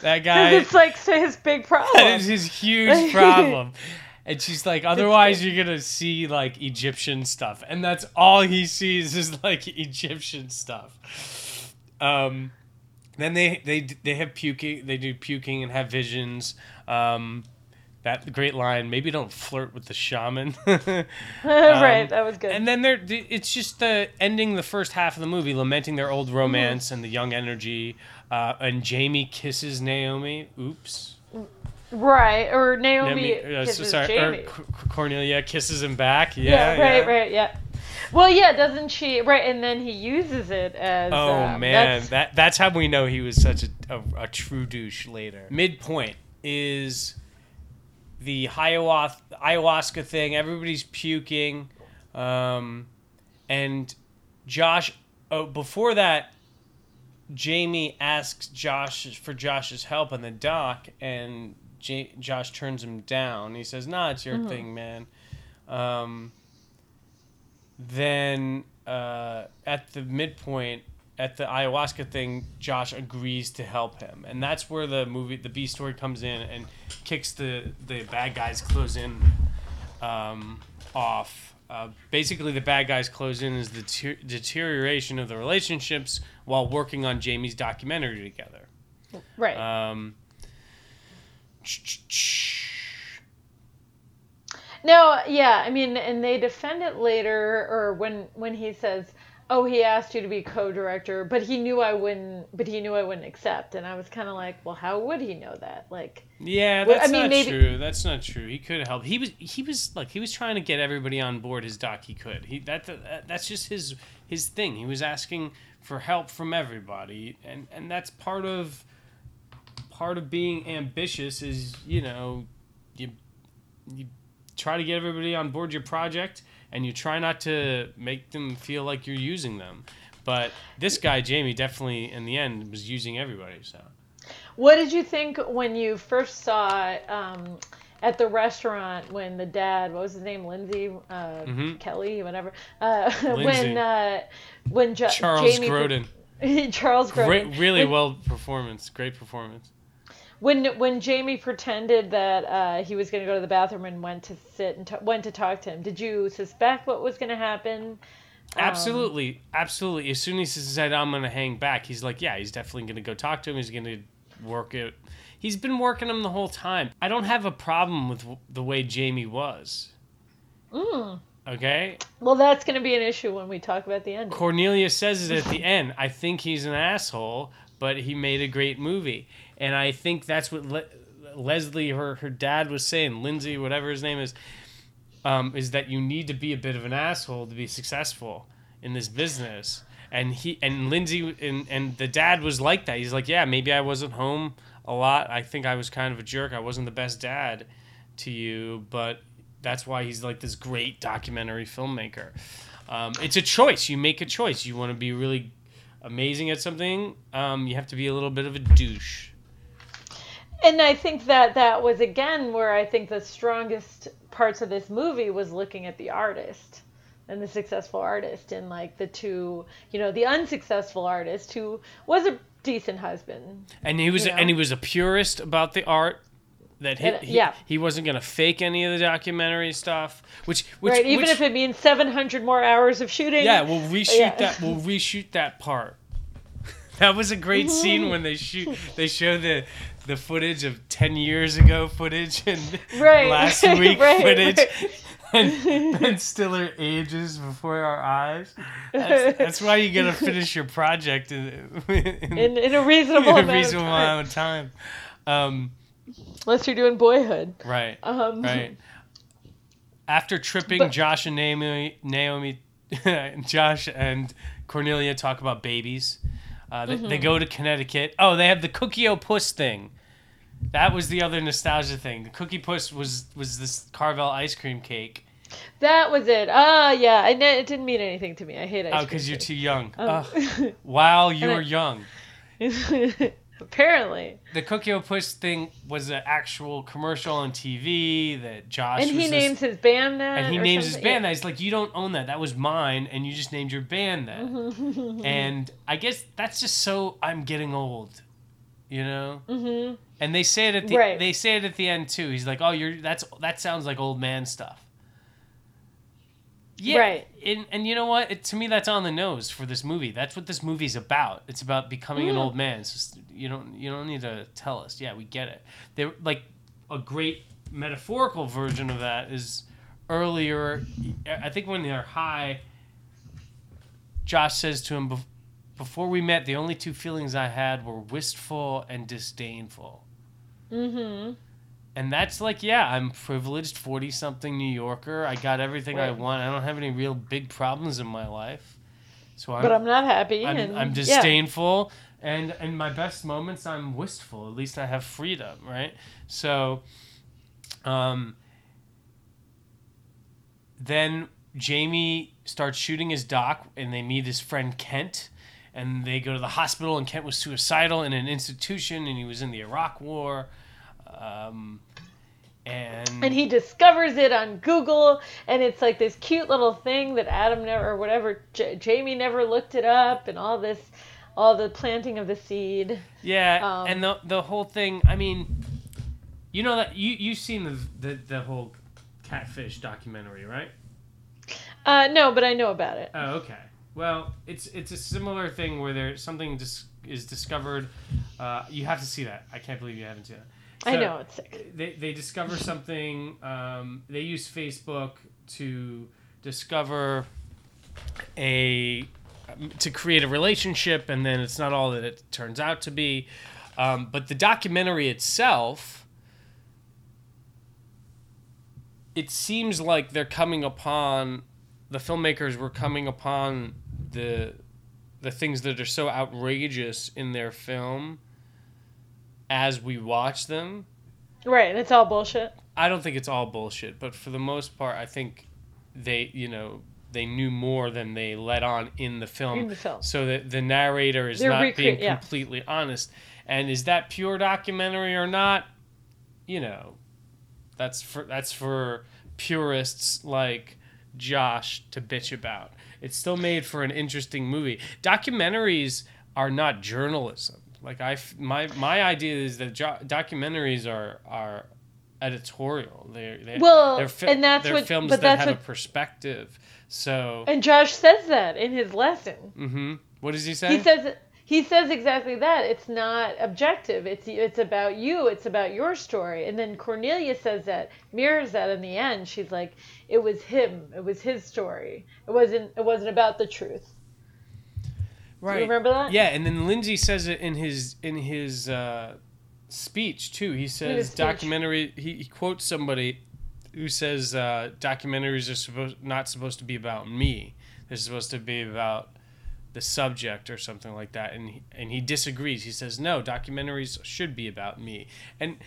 that guy, it's like his big problem. is his huge problem. And she's like, otherwise you're gonna see like Egyptian stuff, and that's all he sees is like Egyptian stuff. Um, then they they they have puking, they do puking and have visions. Um, that great line. Maybe don't flirt with the shaman. right, that was good. And then they're it's just the ending the first half of the movie, lamenting their old romance and the young energy. Uh, and Jamie kisses Naomi. Oops. right, or Naomi, Naomi, uh, so kisses sorry, or Jamie. C- Cornelia kisses him back. Yeah, yeah, right, yeah. right, yeah. Well, yeah, doesn't she? Right, and then he uses it as. Oh um, man, that's- that that's how we know he was such a, a, a true douche later. Midpoint, is the ayahuasca, ayahuasca thing. Everybody's puking, um, and Josh. Oh, before that, Jamie asks Josh for Josh's help on the dock, and J- Josh turns him down. He says, "Nah, it's your thing, man." Um, then uh, at the midpoint, at the ayahuasca thing, Josh agrees to help him, and that's where the movie, the B story, comes in and kicks the the bad guys close in um, off. Uh, basically, the bad guys close in is the ter- deterioration of the relationships while working on Jamie's documentary together. Right. Um, No, yeah, I mean, and they defend it later, or when when he says, "Oh, he asked you to be co-director, but he knew I wouldn't, but he knew I wouldn't accept," and I was kind of like, "Well, how would he know that?" Like, Yeah, Well, I mean, not maybe- true. That's not true. He could have helped. He was he was like he was trying to get everybody on board his doc. He could. He that, that that's just his his thing. He was asking for help from everybody, and and that's part of part of being ambitious. Is you know you you try to get everybody on board your project, and you try not to make them feel like you're using them. But this guy Jamie definitely in the end was using everybody. So. what did you think when you first saw um, at the restaurant when the dad, what was his name, Lindsay, uh, Mhm. Kelly, whatever, uh, when uh, when jo- Charles Jamie Grodin. Charles Grodin, Great, really when, well performance. Great performance. When when Jamie pretended that uh, he was going to go to the bathroom and went to sit and t- went to talk to him, did you suspect what was going to happen? Absolutely, absolutely. As soon as he said, "I'm gonna hang back," he's like, "Yeah, he's definitely gonna go talk to him. He's gonna work it." He's been working him the whole time. I don't have a problem with w- the way Jamie was. Mm. Okay, Well, that's going to be an issue when we talk about the end. Cornelia says it at the end. I think he's an asshole, but he made a great movie, and I think that's what Le- Leslie, her her dad, was saying. Lindsay, whatever his name is, um, is that you need to be a bit of an asshole to be successful in this business. And he and Lindsay and and the dad was like that. He's like, yeah, maybe I wasn't home a lot. I think I was kind of a jerk. I wasn't the best dad to you, but that's why he's like this great documentary filmmaker. Um, it's a choice. You make a choice. You want to be really amazing at something. Um, you have to be a little bit of a douche. And I think that that was again where I think the strongest parts of this movie was looking at the artist and the successful artist and like the two, you know, the unsuccessful artist who was a decent husband. And he was You know? and he was a purist about the art. That he, And- he, yeah. he wasn't gonna fake any of the documentary stuff, which which right, even which- if it means 700 more hours of shooting. yeah, we'll reshoot Yeah. that. We'll reshoot that part. That was a great scene when they shoot. They show the the footage of ten years ago footage and Right, last week right, footage. And Ben Stiller ages before our eyes. That's, that's why you gotta finish your project in, in, in, in a reasonable, in a amount, reasonable of time, amount of time. Um, unless you're doing Boyhood. right. Um, Right. After tripping, But- Josh and Naomi, Naomi, Josh and Cornelia talk about babies. Uh, they, Mm-hmm. they go to Connecticut. Oh, they have the Cookie O Puss thing. That was the other nostalgia thing. The Cookie Puss was was this Carvel ice cream cake. That was it. Ah, yeah. I kn- it didn't mean anything to me. I hate ice Oh, because you're too young. Um. While you I- were young. Apparently. The Cookie O Puss thing was an actual commercial on TV that Josh And he names his band that. and he names his something? band that. He's like, you don't own that. That was mine, and you just named your band that. and I guess that's just so I'm getting old, you know. Mhm. And they say it at the Right. they say it at the end too. He's like, oh, you're that's that sounds like old man stuff. Yeah, Right. And and you know what? It, to me, that's on the nose for this movie. That's what this movie's about. It's about becoming an Mm. old man. Just, you don't you don't need to tell us. Yeah, we get it. They like a great metaphorical version of that is earlier. I think when they're high, Josh says to him, "Bef- "Before we met, the only two feelings I had were wistful and disdainful." Mm-hmm. And that's like, yeah, I'm privileged, forty something New Yorker. I got everything I want. I don't have any real big problems in my life. So I'm But I'm not happy. I'm, and, I'm yeah. disdainful and in my best moments i'm wistful at least i have freedom right so um then jamie starts shooting his doc and they meet his friend kent and they go to the hospital and kent was suicidal in an institution and he was in the iraq war um, and and he discovers it on Google, and it's like this cute little thing that Adam never, or whatever, J- Jamie never looked it up, and all this, all the planting of the seed. Yeah, Um, and the the whole thing. I mean, you know that you you've seen the the, the whole catfish documentary, right? Uh, no, but I know about it. Oh, okay. Well, it's it's a similar thing where there something dis- is discovered. Uh, you have to see that. I can't believe you haven't seen it. I know it's sick. They they discover something. Um, they use Facebook to discover a to create a relationship, and then it's not all that it turns out to be. Um, but the documentary itself, it seems like they're coming upon the filmmakers were coming upon the the things that are so outrageous in their film as we watch them. Right, and it's all bullshit. I don't think it's all bullshit, but for the most part, I think they, you know, they knew more than they let on in the film. In the film. So that the narrator is They're not recre- being yeah. completely honest. And is that pure documentary or not? You know, that's for that's for purists like Josh to bitch about. It's still made for an interesting movie. Documentaries are not journalism. Like I, f- my my idea is that jo- documentaries are are editorial. They're, they're Well, they're fi- and that's they're what- films but that that's have what- a perspective. So, And Josh says that in his lesson. hmm what does he say? He says he says exactly that. It's not objective. It's it's about you. It's about your story. And then Cornelia says that, mirrors that in the end. She's like, it was him. It was his story. It wasn't. It wasn't about the truth. Right. remember that? Yeah, and then Lindsay says it in his in his uh, speech too. He says speech. documentary. He, he quotes somebody who says uh, documentaries are supposed not supposed to be about me. They're supposed to be about the subject or something like that. And he, and he disagrees. He says no, documentaries should be about me. And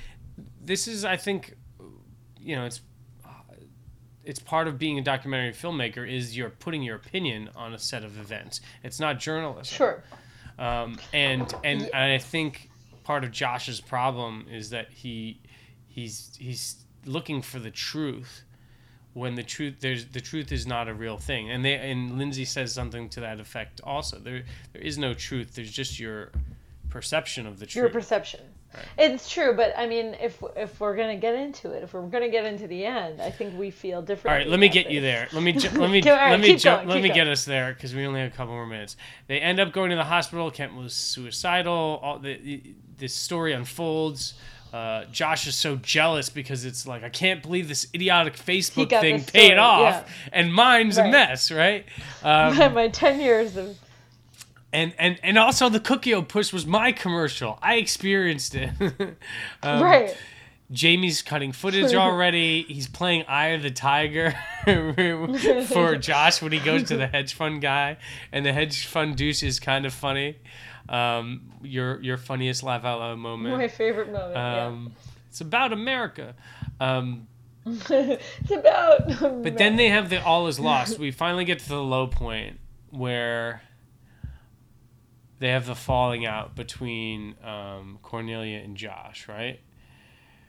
this is, I think, you know, it's it's part of being a documentary filmmaker is you're putting your opinion on a set of events. It's not journalism. Sure. Um, and and and I think part of Josh's problem is that he he's he's looking for the truth when the truth there's the truth is not a real thing. And they and Lindsay says something to that effect also. There there is no truth. There's just your perception of the truth. Your perception. It's true, but I mean, if if we're gonna get into it, if we're gonna get into the end, I think we feel different. All right, let me get you there. Let me ju- let me right, let me jump. going, let me going. get us there because we only have a couple more minutes. They end up going to the hospital. Kent was suicidal. All the this story unfolds. Uh, Josh is so jealous because it's like I can't believe this idiotic Facebook thing paid off, yeah. and mine's a mess, right? Um, My, my ten years of and and and also the Cookie Puss was my commercial. I experienced it. um, right. Jamie's cutting footage already. He's playing Eye of the Tiger for Josh when he goes to the hedge fund guy, and the hedge fund douche is kind of funny. Um, your your funniest laugh out loud moment. My favorite moment. Um, It's about America. Um, it's about. but then they have the all is lost. We finally get to the low point where they have the falling out between um, Cornelia and Josh, right?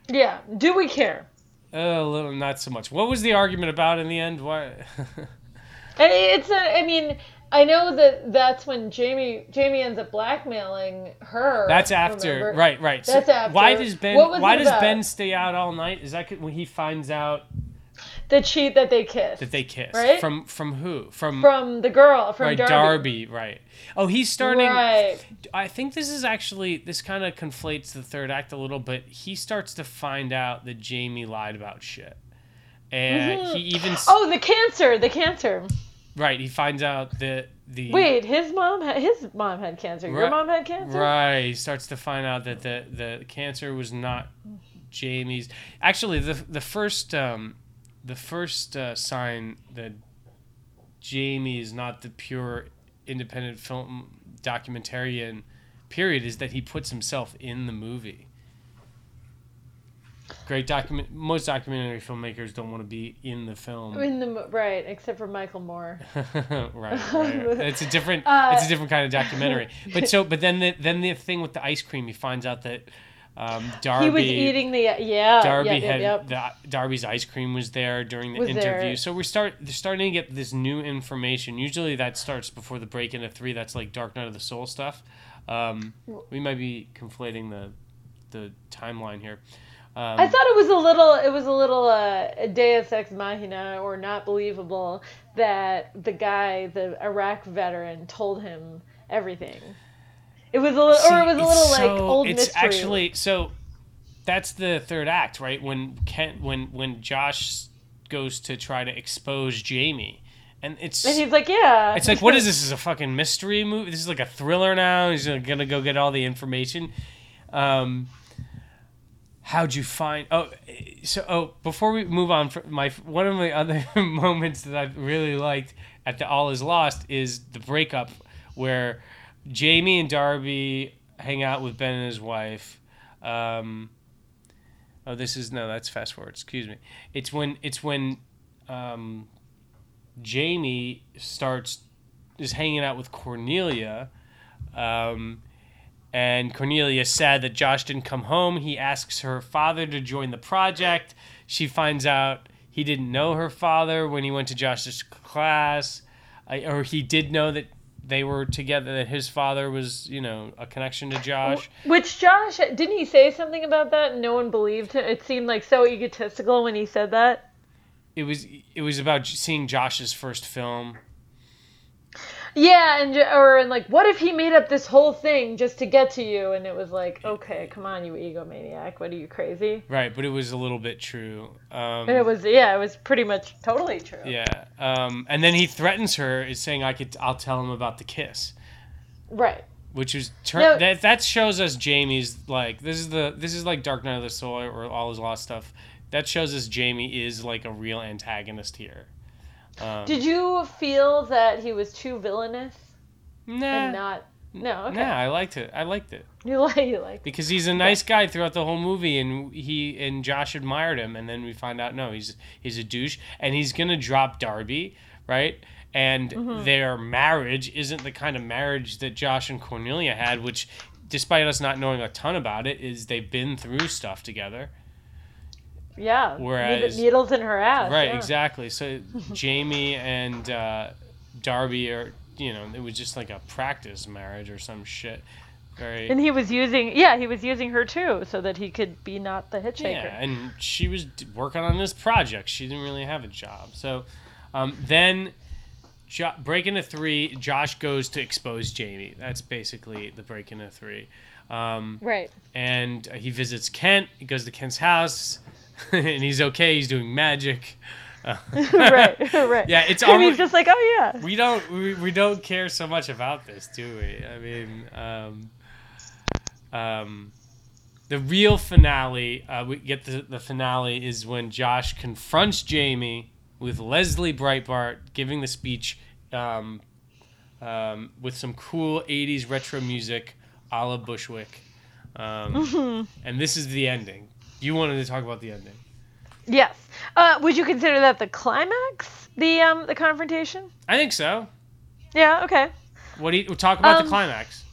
Yeah. Do we care? A little, not so much. What was the argument about in the end? Why? It's a. I mean, I know that that's when Jamie Jamie ends up blackmailing her. That's after, remember? right? Right. So That's after. Why does Ben? What was Why does about? Ben stay out all night? Is that when he finds out The cheat that they kissed. that they kiss? Right? From from who? From, from the girl from right Darby. Darby. Right. Oh, he's starting. Right. I think this is actually this kind of conflates the third act a little, but he starts to find out that Jamie lied about shit, and he even s Oh, the cancer. The cancer. right he finds out that the Wait, his mom. Had, his mom had cancer. Your Right- mom had cancer. Right. He starts to find out that the, the cancer was not Jamie's. Actually, the the first um, the first uh, sign that Jamie is not the pure independent film documentarian period is that he puts himself in the movie. Great document. Most documentary filmmakers don't want to be in the film. In the right, except for Michael Moore. right, right, right. It's a different. Uh, it's a different kind of documentary. But so, but then the then the thing with the ice cream, he finds out that um, Darby. he was eating the yeah. Darby yep, had yep, yep. The, Darby's ice cream was there during the Was interview. there. So we're start they're starting to get this new information. Usually that starts before the break into three. That's like Dark Night of the Soul stuff. Um, we might be conflating the the timeline here. Um, I thought it was a little, it was a little uh, Deus Ex Machina or not believable that the guy, the Iraq veteran, told him everything. It was a little, or it was a little it's like so- old it's mystery. actually so that's the third act right when Kent, when when josh goes to try to expose jamie and it's and he's like, yeah. it's like what is this? This is a fucking mystery movie this is like a thriller now he's gonna go get all the information um how'd you find oh so oh before we move on my one of my other moments that i really liked at the all is lost is the breakup where jamie and darby hang out with ben and his wife um oh this is no that's fast forward excuse me it's when it's when um jamie starts is hanging out with cornelia um and Cornelia is sad that Josh didn't come home. He asks her father to join the project. She finds out he didn't know her father when he went to Josh's class, I, or he did know that they were together. That his father was, you know, a connection to Josh. Which Josh, didn't he say something about that? and No one believed him. It seemed like so egotistical when he said that. It was it was about seeing Josh's first film. Yeah, and or and like, what if he made up this whole thing just to get to you? And it was like, okay, come on, you egomaniac. What are you crazy? Right, but it was a little bit true. Um, And it was yeah, it was pretty much totally true. yeah, um, and then he threatens her, is saying, "I could, I'll tell him about the kiss." Right. which is No. that that shows us Jamie's like this is the this is like Dark Night of the Soul or all is lost stuff. That shows us Jamie is like a real antagonist here. Um, Did you feel that he was too villainous nah, and not? No. Okay. nah, I liked it. I liked it You like you like. because he's a nice guy throughout the whole movie, and he and Josh admired him, and then we find out no, he's he's a douche, and he's gonna drop Darby, right? And Mm-hmm. their marriage isn't the kind of marriage that Josh and Cornelia had, which, despite us not knowing a ton about it, is they've been through stuff together. Yeah. Whereas- needles in her ass. Right, yeah. exactly. So Jamie and uh, Darby are, you know, it was just like a practice marriage or some shit. Very. And he was using yeah, he was using her too, so that he could be not the hitchhiker. Yeah, and she was working on this project. She didn't really have a job. So um, then, jo- break into three, Josh goes to expose Jamie. That's basically the break into three. Um, Right. and he visits Kent. He goes to Kent's house, and he's okay. He's doing magic. Uh, right. Right. Yeah, it's almost he's just like, oh yeah. we don't we, we don't care so much about this, do we? I mean, um, um, the real finale. Uh, we get the the finale is when Josh confronts Jamie with Leslie Breitbart giving the speech um, um, with some cool '80s retro music, a la Bushwick. Um, And this is the ending. You wanted to talk about the ending. Yes. Uh, would you consider that the climax? The um the confrontation? I think so. Yeah. Okay. What do you talk about Um, the climax?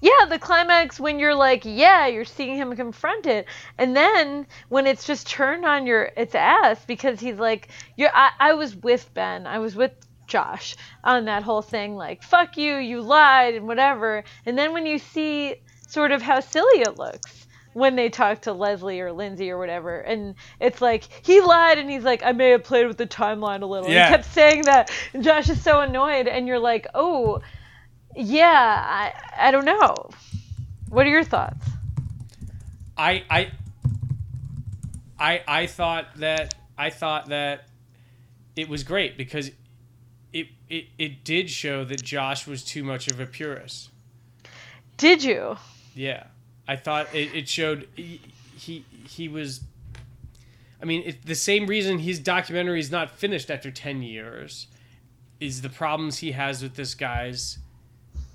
Yeah, the climax when you're like, yeah, you're seeing him confront it, and then when it's just turned on your its ass because he's like, you're. I, I was with Ben, I was with Josh on that whole thing, like, fuck you, you lied and whatever, and then when you see sort of how silly it looks when they talk to Leslie or Lindsay or whatever, and it's like he lied and he's like, I may have played with the timeline a little. Yeah. He kept saying that, and Josh is so annoyed, and you're like, oh. Yeah, I I don't know. What are your thoughts? I I I I thought that I thought that it was great because it it, it did show that Josh was too much of a purist. Did you? Yeah. I thought it, it showed he, he he was I mean, it, the same reason his documentary is not finished after 10 years is the problems he has with this guy's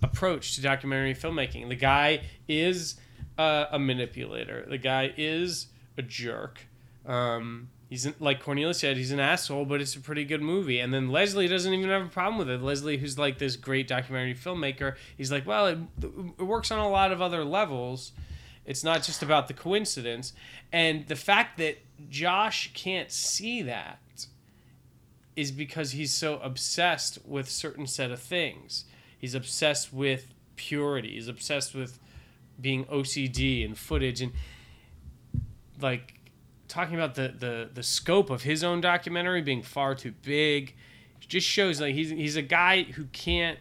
approach to documentary filmmaking. The guy is uh, a manipulator. The guy is a jerk. Um, he's an, like Cornelius said, he's an asshole, but it's a pretty good movie. And then Leslie doesn't even have a problem with it. Leslie, who's like this great documentary filmmaker, he's like, well, it, it works on a lot of other levels. It's not just about the coincidence. And the fact that Josh can't see that is because he's so obsessed with certain set of things. He's obsessed with purity. He's obsessed with being OCD and footage and like talking about the the the scope of his own documentary being far too big just shows like he's he's a guy who can't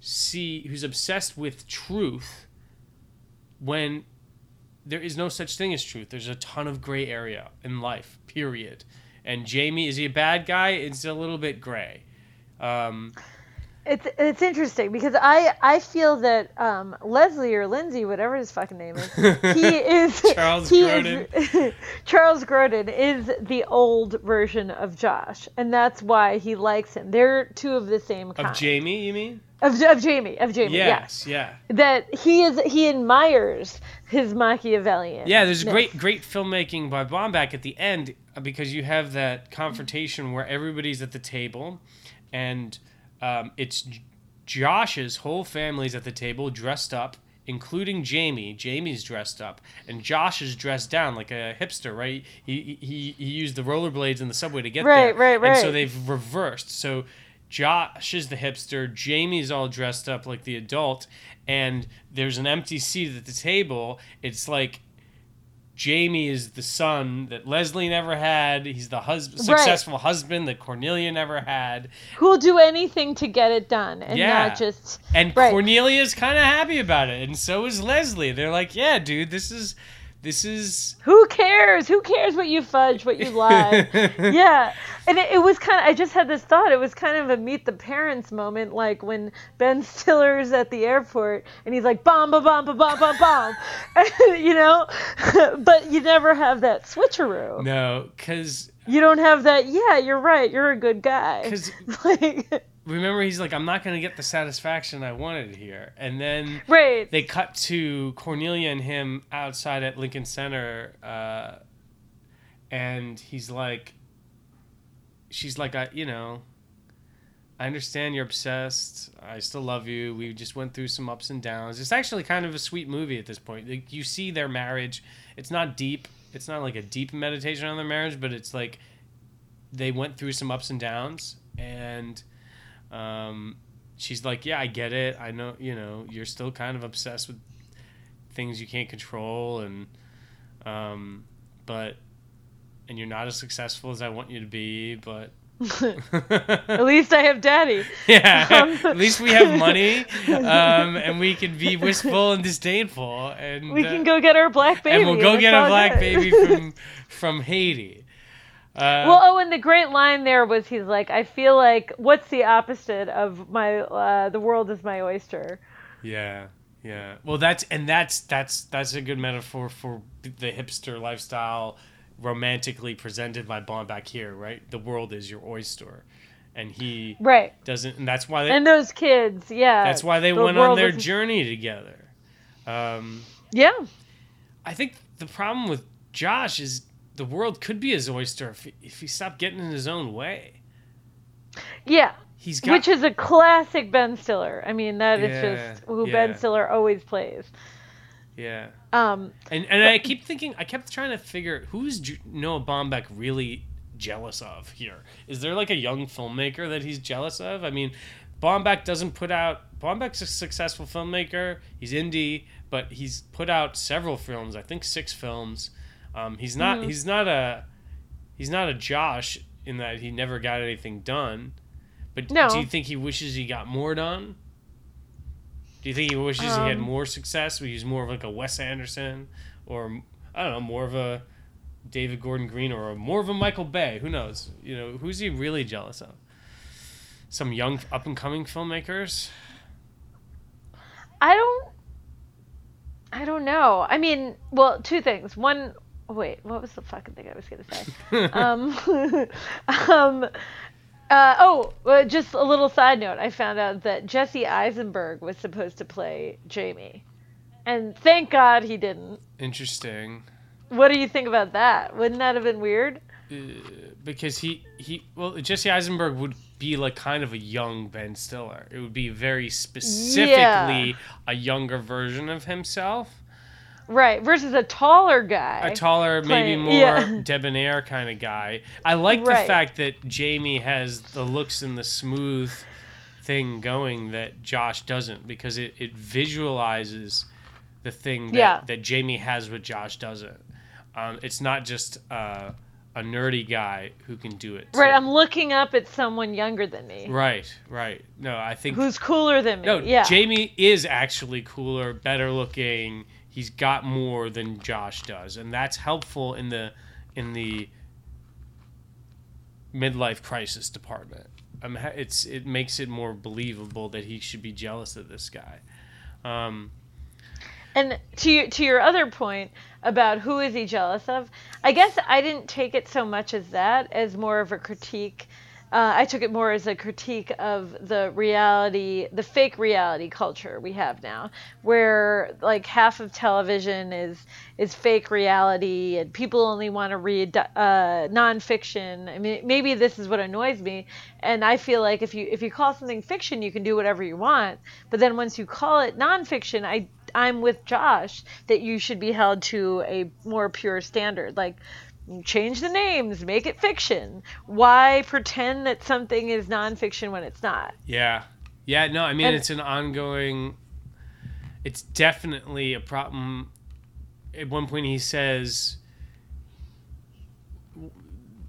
see who's obsessed with truth when there is no such thing as truth. There's a ton of gray area in life. Period. And Jamie is he a bad guy? It's a little bit gray. Um, It's it's interesting because I I feel that um, Leslie or Lindsay, whatever his fucking name is, he is Charles he Grodin. Is, Charles Grodin is the old version of Josh, and that's why he likes him. They're two of the same kind. of Jamie, you mean? Of, of Jamie, of Jamie, Yes, yeah. yeah. That he is he admires his Machiavellian. Yeah, there's great great filmmaking by Baumbach at the end uh, because you have that confrontation where everybody's at the table, and um, it's Josh's whole family's at the table dressed up, including Jamie. Jamie's dressed up, and Josh is dressed down like a hipster, right? He he, he used the rollerblades in the subway to get Right, there, right, right, right. And so they've reversed. So Josh is the hipster, Jamie's all dressed up like the adult, and there's an empty seat at the table. It's like Jamie is the son that Leslie never had. He's the hus- successful husband that Cornelia never had. Who'll do anything to get it done and Yeah. not just And Right. Cornelia's kind of happy about it, and so is Leslie. They're like, "Yeah, dude, this is this is who cares? Who cares what you fudge, what you lie? yeah. And it, it was kind of, I just had this thought. It was kind of a meet the parents moment, like when Ben Stiller's at the airport and he's like, bomb, ba, bomb, ba, bomb, bomb, bomb. you know? but you never have that switcheroo. no, because You don't have that, yeah, you're right, you're a good guy. because like, remember he's like, I'm not gonna get the satisfaction I wanted here, and then right. they cut to Cornelia and him outside at Lincoln Center, uh, and he's like, she's like, I, you know, I understand you're obsessed. I still love you. We just went through some ups and downs. It's actually kind of a sweet movie at this point. Like, you see their marriage. It's not deep. It's not like a deep meditation on their marriage, but it's like they went through some ups and downs, and um, she's like, "Yeah, I get it. I know. You know, you're still kind of obsessed with things you can't control, and um, but and you're not as successful as I want you to be, but." At least I have daddy. yeah, at least we have money, um, and we can be wistful and disdainful, and We uh, can go get our black baby. and we'll go get a black good. baby from from Haiti. Uh, Well, oh, and the great line there was he's like, I feel like what's the opposite of my uh, the world is my oyster. Yeah, yeah. Well, that's and that's that's that's a good metaphor for the hipster lifestyle, romantically presented by Baumbach here, right? The world is your oyster, and he Right. doesn't, and that's why they, And those kids, yeah. that's why they the went on their is- journey together. Um, Yeah. I think the problem with Josh is the world could be his oyster if he, if he stopped getting in his own way. Yeah. He's got Which is a classic Ben Stiller. I mean, that is Yeah, just who yeah. Ben Stiller always plays. Yeah. Um, And and I keep thinking, I kept trying to figure who's J- Noah Baumbach really jealous of here. Is there like a young filmmaker that he's jealous of? I mean, Baumbach doesn't put out. Baumbach's a successful filmmaker. He's indie, but he's put out several films. I think six films. Um, he's not. Mm-hmm. He's not a. He's not a Josh in that he never got anything done. But No. do you think he wishes he got more done? Do you think he wishes he had Um, more success? He was more of like a Wes Anderson, or I don't know, more of a David Gordon Green, or more of a Michael Bay. Who knows? You know, who's he really jealous of? Some young up and coming filmmakers. I don't. I don't know. I mean, well, two things. One, wait, what was the fucking thing I was gonna say? um, um, Uh, oh, well, just a little side note. I found out that Jesse Eisenberg was supposed to play Jamie, and thank God he didn't. Interesting. What do you think about that? Wouldn't that have been weird? because he he well Jesse Eisenberg would be like kind of a young Ben Stiller. It would be very specifically a younger version of himself, Right, versus a taller guy. a taller, maybe more yeah. debonair kind of guy. I like the fact that Jamie has the looks and the smooth thing going that Josh doesn't because it, it visualizes the thing that, Yeah. that Jamie has what Josh doesn't. Um, it's not just uh, a nerdy guy who can do it. Right. I'm looking up at someone younger than me, Right, right. No, I think who's cooler than me. no. yeah, Jamie is actually cooler, better looking. He's got more than Josh does, and that's helpful in the in the midlife crisis department. It's it makes it more believable that he should be jealous of this guy. Um, And to to your other point about who is he jealous of, I guess I didn't take it so much as that as more of a critique. Uh, I took it more as a critique of the reality, the fake reality culture we have now, where like half of television is is fake reality, and people only want to read uh, nonfiction. I mean, maybe this is what annoys me, and I feel like if you if you call something fiction, you can do whatever you want, but then once you call it nonfiction, I I'm with Josh that you should be held to a more pure standard. Like, change the names, make it fiction. Why pretend that something is nonfiction when it's not? yeah, yeah. No, I mean And- it's an ongoing. It's definitely a problem. At one point, he says,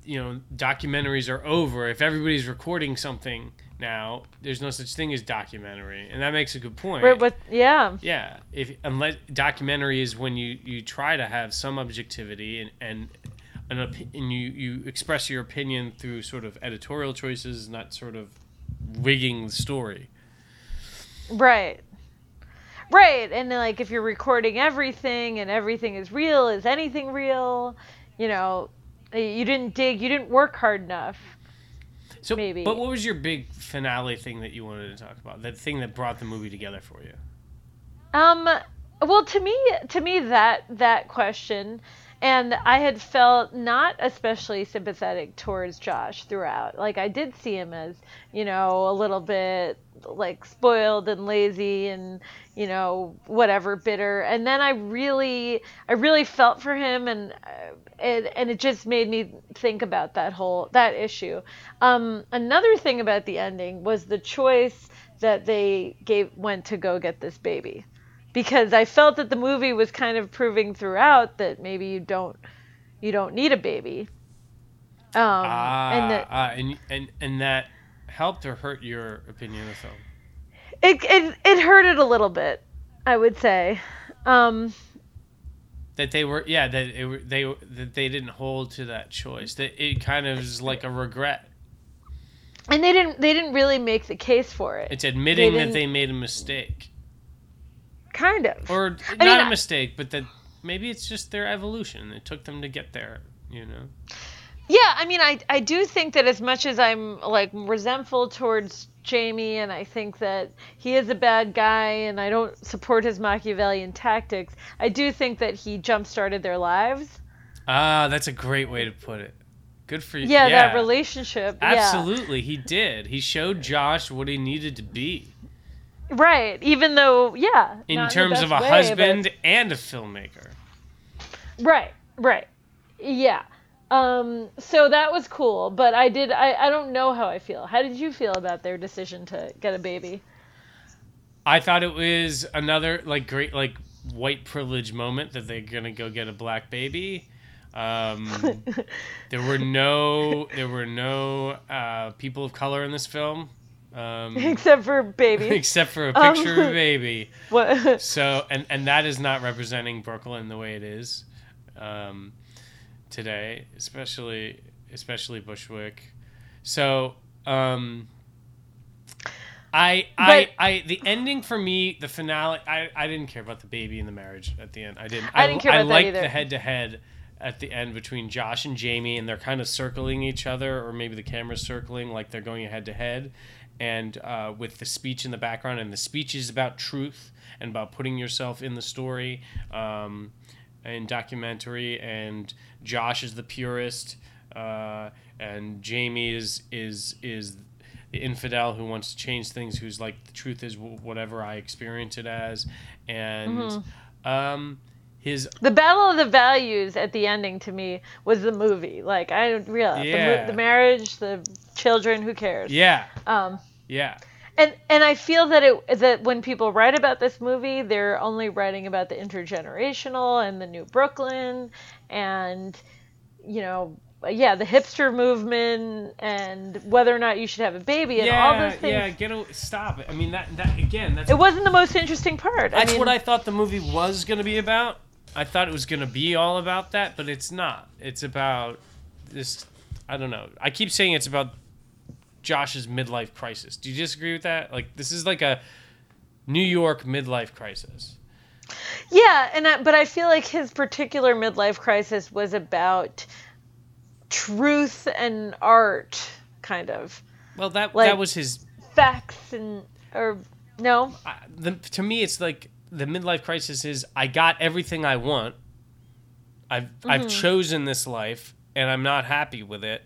you know, documentaries are over. If everybody's recording something now, there's no such thing as documentary, and that makes a good point. Right, but yeah, Yeah, if unless documentary is when you you try to have some objectivity and and an opi- and you you express your opinion through sort of editorial choices, not sort of rigging the story. right. Right, and like if you're recording everything and everything is real, is anything real? You know, you didn't dig, you didn't work hard enough. So, Maybe. but what was your big finale thing that you wanted to talk about? That thing that brought the movie together for you? Um, well, to me, to me that that question, and I had felt not especially sympathetic towards Josh throughout. Like I did see him as, you know, a little bit like spoiled and lazy and you know whatever bitter. And then i really i really felt for him and uh, it, and it just made me think about that whole that issue. Um, another thing about the ending was the choice that they gave went to go get this baby because I felt that the movie was kind of proving throughout that maybe you don't you don't need a baby. Um, Ah, and that ah, and and and that helped or hurt your opinion of the film? it, it it hurt it a little bit, I would say. Um, That they were, yeah, that it, were- they that they didn't hold to that choice. That it kind of is like a regret. and they didn't they didn't really make the case for it. It's admitting that they made a mistake, kind of. or I not mean, a mistake, but that maybe it's just their evolution. It took them to get there. You know. Yeah, I mean, I I do think that as much as I'm like resentful towards Jamie, and I think that he is a bad guy, and I don't support his Machiavellian tactics, I do think that he jump started their lives. Ah, that's a great way to put it. Good for you. Yeah, that relationship. Yeah. Absolutely, he did. He showed Josh what he needed to be Right. Even though, yeah. in terms of a way, but- husband and a filmmaker. Right. Right. Yeah. Um. So that was cool, but I did. I. I don't know how I feel. How did you feel about their decision to get a baby? I thought it was another like great like white privilege moment that they're gonna go get a black baby. Um, there were no there were no uh, people of color in this film, um, Except for baby. except for a Um, picture of a baby. what? So and and that is not representing Brooklyn the way it is um, today, especially especially Bushwick. So um, I I But- I the ending for me, the finale. I, I didn't care about the baby and the marriage at the end. I didn't. I didn't care about that liked either. the head to head at the end between Josh and Jamie, and they're kind of circling each other, or maybe the camera's circling like they're going head to head, and uh, with the speech in the background, and the speech is about truth and about putting yourself in the story, um, and documentary, and Josh is the purist, uh, and Jamie is is is the infidel who wants to change things, who's like the truth is wh- whatever I experience it as, and um, his The battle of the values at the ending to me was the movie. Like I don't realize the, Yeah. mo- the marriage, the children, who cares? yeah Um, yeah and and I feel that it that when people write about this movie, they're only writing about the intergenerational and the new Brooklyn, and you know, yeah, the hipster movement and whether or not you should have a baby and all those things. yeah get a, stop it. I mean that that again that's It wasn't the most interesting part. that's I mean, what I thought the movie was gonna be about. I thought it was gonna be all about that, but it's not. It's about this. I don't know. I keep saying it's about Josh's midlife crisis. Do you disagree with that? Like this is like a New York midlife crisis. Yeah, and I, but I feel like his particular midlife crisis was about truth and art, kind of Well, that Like- that was his. facts and or no. I- The, to me, it's like the midlife crisis is I got everything I want. I've I've mm-hmm. chosen this life, and I'm not happy with it.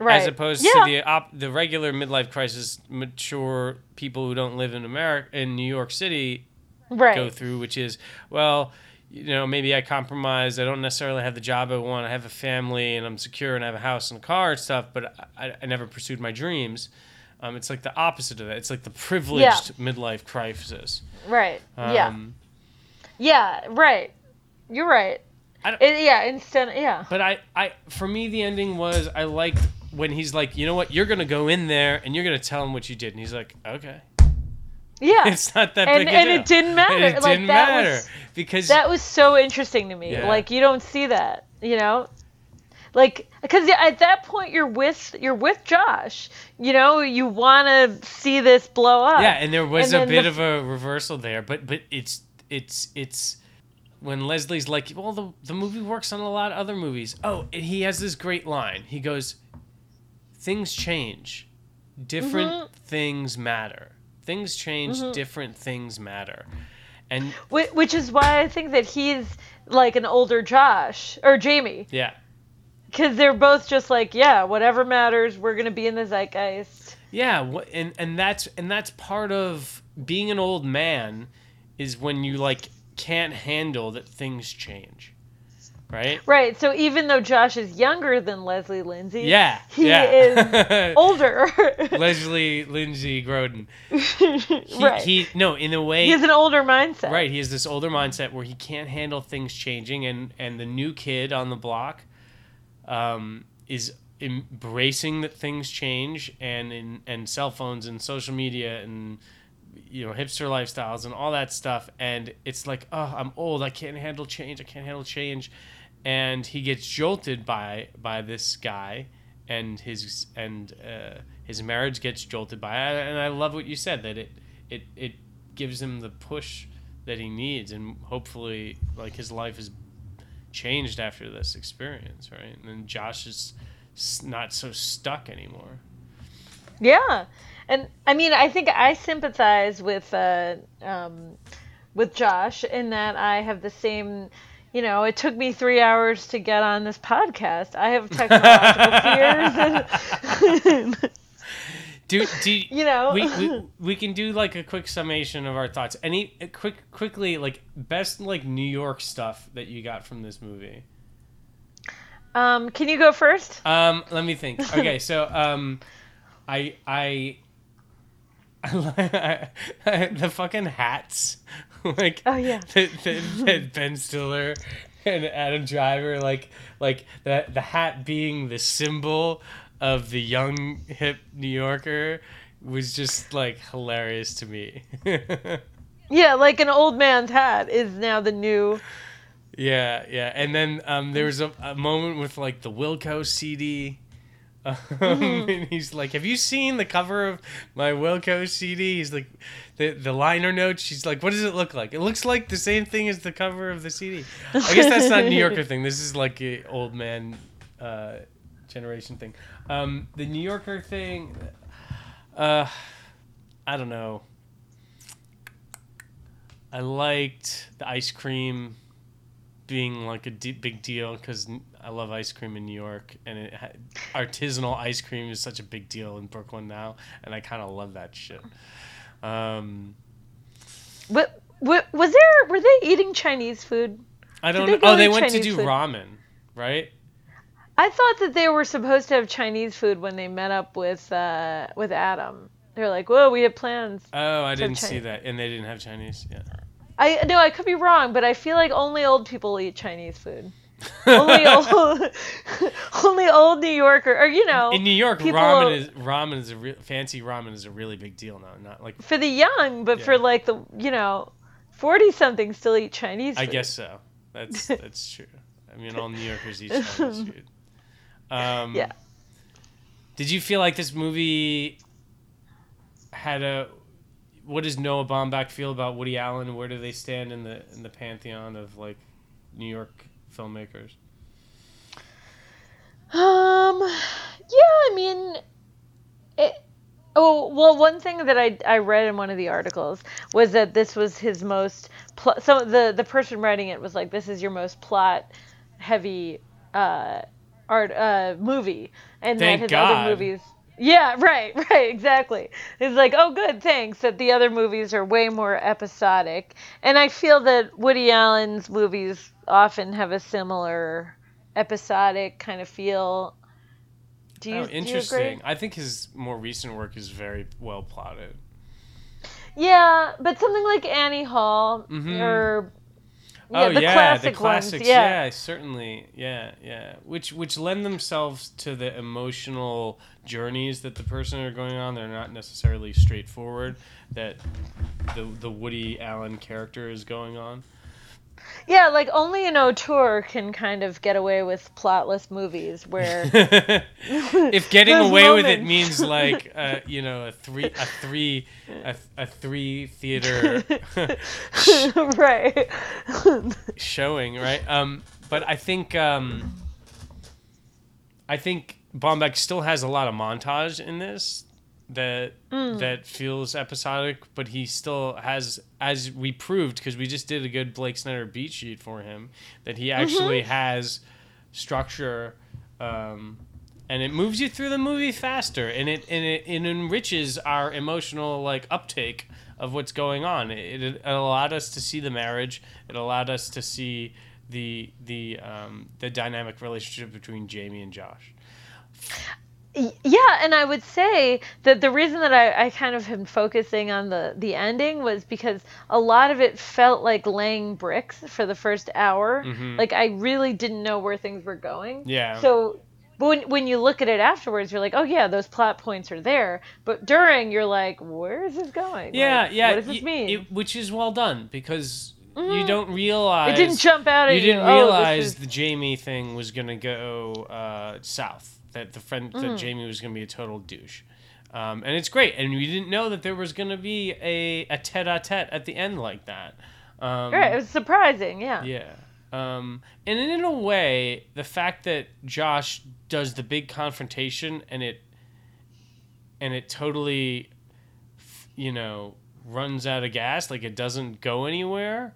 Right. as opposed yeah. to the op- the regular midlife crisis mature people who don't live in America in New York City right. go through, which is well, you know, maybe I compromised. I don't necessarily have the job I want. I have a family and I'm secure and I have a house and a car and stuff, but I, I never pursued my dreams. Um, it's like the opposite of that. It's like the privileged midlife crisis. Right. yeah. Um, Yeah. Right. You're right. I don't- It- yeah. Instead. Yeah. But I, I, for me, the ending was I liked when he's like, you know what, you're gonna go in there and you're gonna tell him what you did, and he's like, okay, Yeah. it's not that And- big a and it didn't matter. And it Like, didn't matter was- because that was so interesting to me. Yeah. Like you don't see that, you know? Like because at that point you're with you're with Josh. You know, you want to see this blow up. yeah, and there was And a bit the- of a reversal there, but but it's it's it's when Leslie's like, well, the the movie works on a lot of other movies. Oh, and he has this great line. He goes, "Things change, different Mm-hmm. things matter. Things change, different things matter." And Wh- which is why I think that he's like an older Josh or Jamie yeah, because they're both just like, yeah, whatever matters, we're gonna be in the zeitgeist. Yeah, and and that's and that's part of being an old man is when you like can't handle that things change. Right? Right. So even though Josh is younger than Leslie Lindsay, Yeah. he yeah. is older. Leslie Lindsay Grodin. He, right. he no, in a way he has an older mindset. Right, he has this older mindset where he can't handle things changing, and and the new kid on the block, um, is embracing that things change, and in and cell phones and social media and you know hipster lifestyles and all that stuff, and it's like, oh, I'm old, I can't handle change, I can't handle change, and he gets jolted by by this guy, and his and uh, his marriage gets jolted by, and I love what you said that it it it gives him the push that he needs and hopefully like his life is changed after this experience right and then josh is not so stuck anymore Yeah, and I mean, I think I sympathize with uh, um, with Josh in that I have the same. You know, it took me three hours to get on this podcast. I have technological fears, and do, do you know, we, we we can do like a quick summation of our thoughts any quick quickly like best like new york stuff that you got from this movie um, can you go first? Um, let me think. Okay, so um, I I, the fucking hats, like Oh, yeah. that, that, that Ben Stiller and Adam Driver, like like the the hat being the symbol of the young hip New Yorker was just like hilarious to me. Yeah, like an old man's hat is now the new. Yeah, yeah. And then um, there was a, a moment with like the Wilco CD. Um, Mm-hmm. and he's like, "Have you seen the cover of my Wilco CD?" He's like, the the liner notes. She's like, "What does it look like?" It looks like the same thing as the cover of the CD. I guess that's not a New Yorker thing. This is like a old man uh, generation thing. Um, the New Yorker thing, uh, I don't know. I liked the ice cream being like a big deal because I love ice cream in New York, and it artisanal ice cream is such a big deal in Brooklyn now, and I kind of love that shit. Um, What, what was there? Were they eating Chinese food? I don't. they know. Oh, they went to do food? ramen, right? I thought that they were supposed to have Chinese food when they met up with uh, with Adam. They're like, "Whoa, we have plans." Oh, I didn't see that, and they didn't have Chinese. Yeah. I no, I could be wrong, but I feel like only old people eat Chinese food. Only old, only old New Yorker, or you know, In New York, ramen is ramen is a re- fancy ramen is a really big deal now. Not like for the young, but for like the you know, forty something still eat Chinese. I guess so. That's that's true. I mean, all New Yorkers eat Chinese food. Um, Yeah. Did you feel like this movie had a? What does Noah Baumbach feel about Woody Allen? Where do they stand in the in the pantheon of like New York filmmakers? Um, yeah, I mean, it. Oh well, one thing that I I read in one of the articles was that this was his most pl- so the the person writing it was like this is your most plot heavy uh art uh movie and Thank that his God. other movies yeah right right exactly it's like oh good thanks that the other movies are way more episodic and I feel that Woody Allen's movies often have a similar episodic kind of feel. Do you, oh, interesting. I think his more recent work is very well plotted. Yeah, but something like Annie Hall Mhm. or yeah, oh the yeah, classic the classics. ones. Yeah. certainly. Yeah, yeah. Which which lend themselves to the emotional journeys that the person are going on. They're not necessarily straightforward. That the the Woody Allen character is going on. Yeah, like only an auteur can kind of get away with plotless movies where if getting away with it means like uh, you know a three a three a, a three theater right. showing, right? Um, but I think um, I think Baumbach still has a lot of montage in this that that feels episodic, but he still has, as we proved, because we just did a good Blake Snyder beat sheet for him, that he actually has structure. Um, and it moves you through the movie faster, and it and it, it enriches our emotional like uptake of what's going on. It, it allowed us to see the marriage. It allowed us to see the the um, the dynamic relationship between Jamie and Josh. Yeah, and I would say that the reason that I, I kind of am focusing on the, the ending was because a lot of it felt like laying bricks for the first hour. Like I really didn't know where things were going. Mm-hmm. Yeah. So but when when you look at it afterwards, you're like, oh yeah, those plot points are there. But during, you're like, where is this going? Yeah, Like, yeah. What does this y- mean? it- which is well done because you don't realize it didn't jump out at you you. didn't oh, realize is- the Jamie thing was gonna go uh, south. That the friend Mm. that Jamie was gonna be a total douche, um, and it's great. And we didn't know that there was gonna be a a tete-a-tete at the end like that. Um, Right, it was surprising. Yeah. yeah. Um, and in a way, the fact that Josh does the big confrontation and it and it totally, you know, runs out of gas, like it doesn't go anywhere.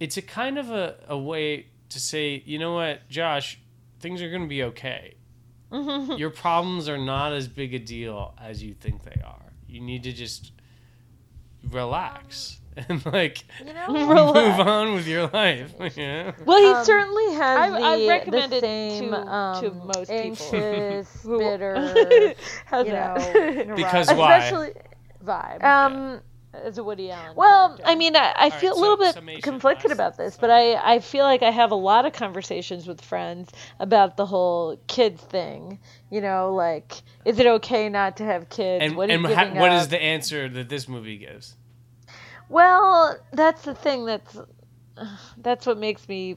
It's a kind of a, a way to say, you know what, Josh, things are going to be okay. Your problems are not as big a deal as you think they are. You need to just relax and like You know, move on with your life. Yeah. Well, he Um, certainly has I- the, I recommend the it same to- um, to most people. anxious, Who- bitter, you know, Because why? especially Vibe. um. As a Woody Allen. Well, character. I mean, I, I right, feel a so little bit conflicted last- about this, but I, I feel like I have a lot of conversations with friends about the whole kids thing. You know, like, is it okay not to have kids? And, what are and you ha- giving what is up? the answer that this movie gives? Well, that's the thing that's that's what makes me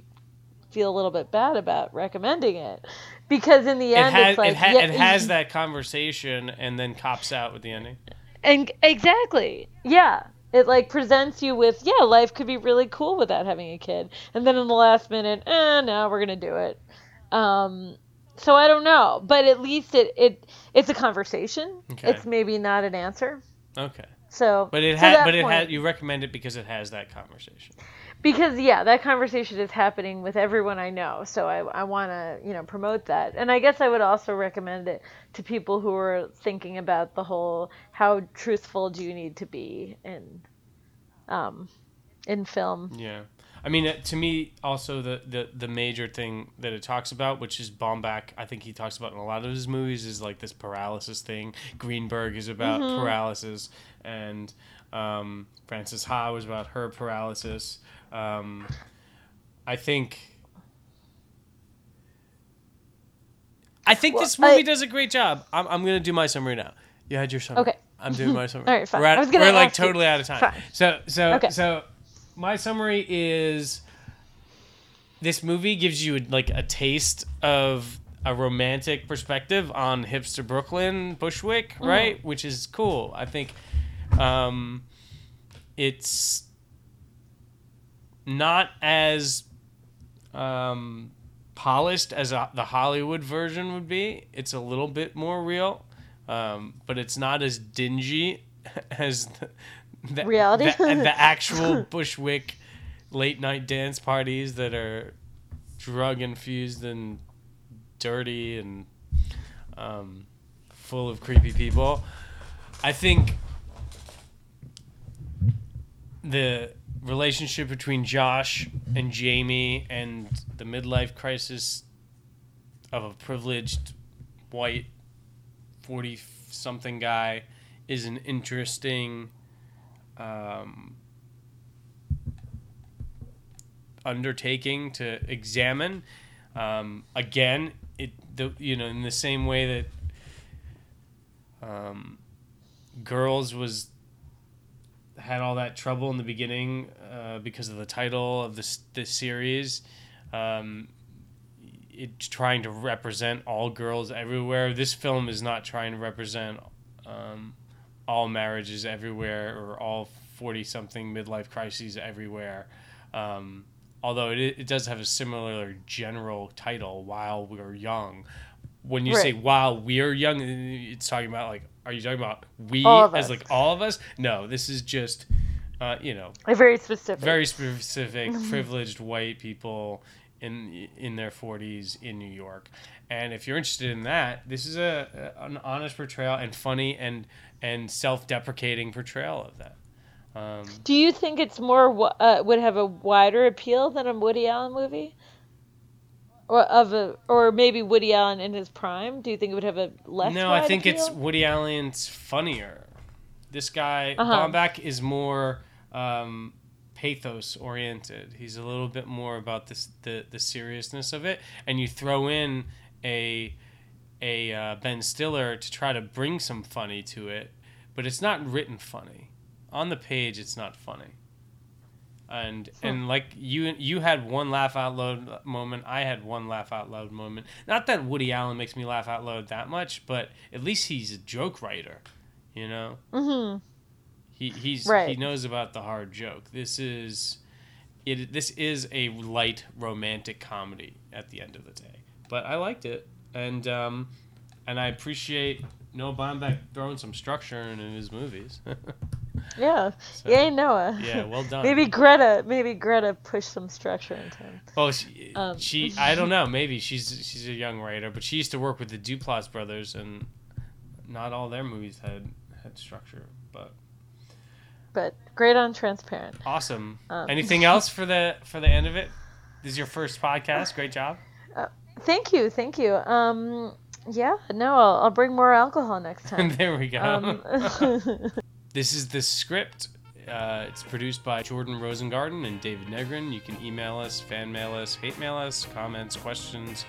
feel a little bit bad about recommending it because in the It, end has it's like it, ha- yeah, it has that conversation and then cops out with the ending. And exactly. Yeah. It like presents you with yeah life could be really cool without having a kid. And then in the last minute eh no we're gonna do it. Um so i don't know. But at least it it it's a conversation. Okay. it's maybe not an answer. Okay. so But it to had but it point- had you recommend it because it has that conversation. Because yeah that conversation is happening with everyone i know so i, I want to you know promote that and i guess i would also recommend it to people who are thinking about the whole how truthful do you need to be in um in film Yeah. I mean, uh, to me, also the, the the major thing that it talks about, which is Baumbach, I think he talks about in a lot of his movies, is like this paralysis thing. Greenberg is about Mm-hmm. paralysis, and um, Frances Ha was about her paralysis. Um, I think. I think this movie I- does a great job. I'm, I'm gonna do my summary now. You had your summary. Okay. I'm doing my summary. All right, fine. We're, at, I was gonna we're like you. totally out of time. Fine. So so Okay. so my summary is this movie gives you like a taste of a romantic perspective on hipster Brooklyn, Bushwick, Mm-hmm. right? Which is cool. I think um, it's not as um, polished as a, the Hollywood version would be. It's a little bit more real, um, but it's not as dingy as the, the Reality? the, the actual Bushwick late night dance parties that are drug infused and dirty and um, full of creepy people. I think the relationship between Josh and Jamie and the midlife crisis of a privileged white 40 something guy is an interesting um, undertaking to examine. Um, again, it the you know in the same way that um, girls was had all that trouble in the beginning uh, because of the title of this this series. Um, it's trying to represent all girls everywhere. This film is not trying to represent um, all marriages everywhere or all forty something midlife crises everywhere. Um, although it, it does have a similar general title, "While We're Young." When you say "While We're Young," it's talking about like, are you talking about we as like all of us? No, this is just, uh, you know, a very specific very specific privileged white people in in their 40s in New York. And if you're interested in that, this is a, an honest portrayal and funny and and self-deprecating portrayal of that. Um, do you think it's more uh, would have a wider appeal than a woody allen movie or of a or maybe woody allen in his prime do you think it would have a less no, I think it's appeal? Woody Allen's funnier. This guy Uh-huh. Baumbach is more um, pathos oriented. He's a little bit more about this the the seriousness of it, and you throw in a a uh, Ben Stiller to try to bring some funny to it, but it's not written funny. On the page, it's not funny. And and like you you had one laugh out loud moment, I had one laugh out loud moment. Not that Woody Allen makes me laugh out loud that much, but at least he's a joke writer, you know. Mhm. He he's he knows about the hard joke. This is it. This is a light romantic comedy at the end of the day, but I liked it, and um, and I appreciate Noah Baumbach throwing some structure in, in his movies. yeah So, yay noah yeah, well done. maybe greta maybe greta pushed some structure into him Oh, she, Um, she I don't know. Maybe she's she's a young writer, but she used to work with the Duplass brothers, and not all their movies had had structure. But but great on transparent awesome. Um, Anything else for the for the end of it? This is your first podcast. Great job. thank you thank you um yeah no i'll, I'll bring more alcohol next time there we go. um, this is the script. Uh, it's produced by Jordan Rosengarten and David Negrin. You can email us, fan mail us, hate mail us, comments, questions,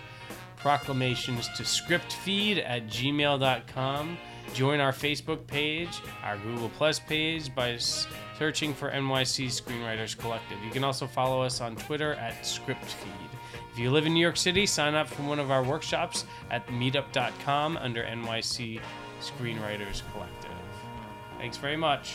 proclamations to scriptfeed at gmail.com. Join our Facebook page, our Google Plus page by searching for NYC Screenwriters Collective. You can also follow us on Twitter at ScriptFeed. If you live in New York City, sign up for one of our workshops at meetup.com under NYC Screenwriters Collective. Thanks very much.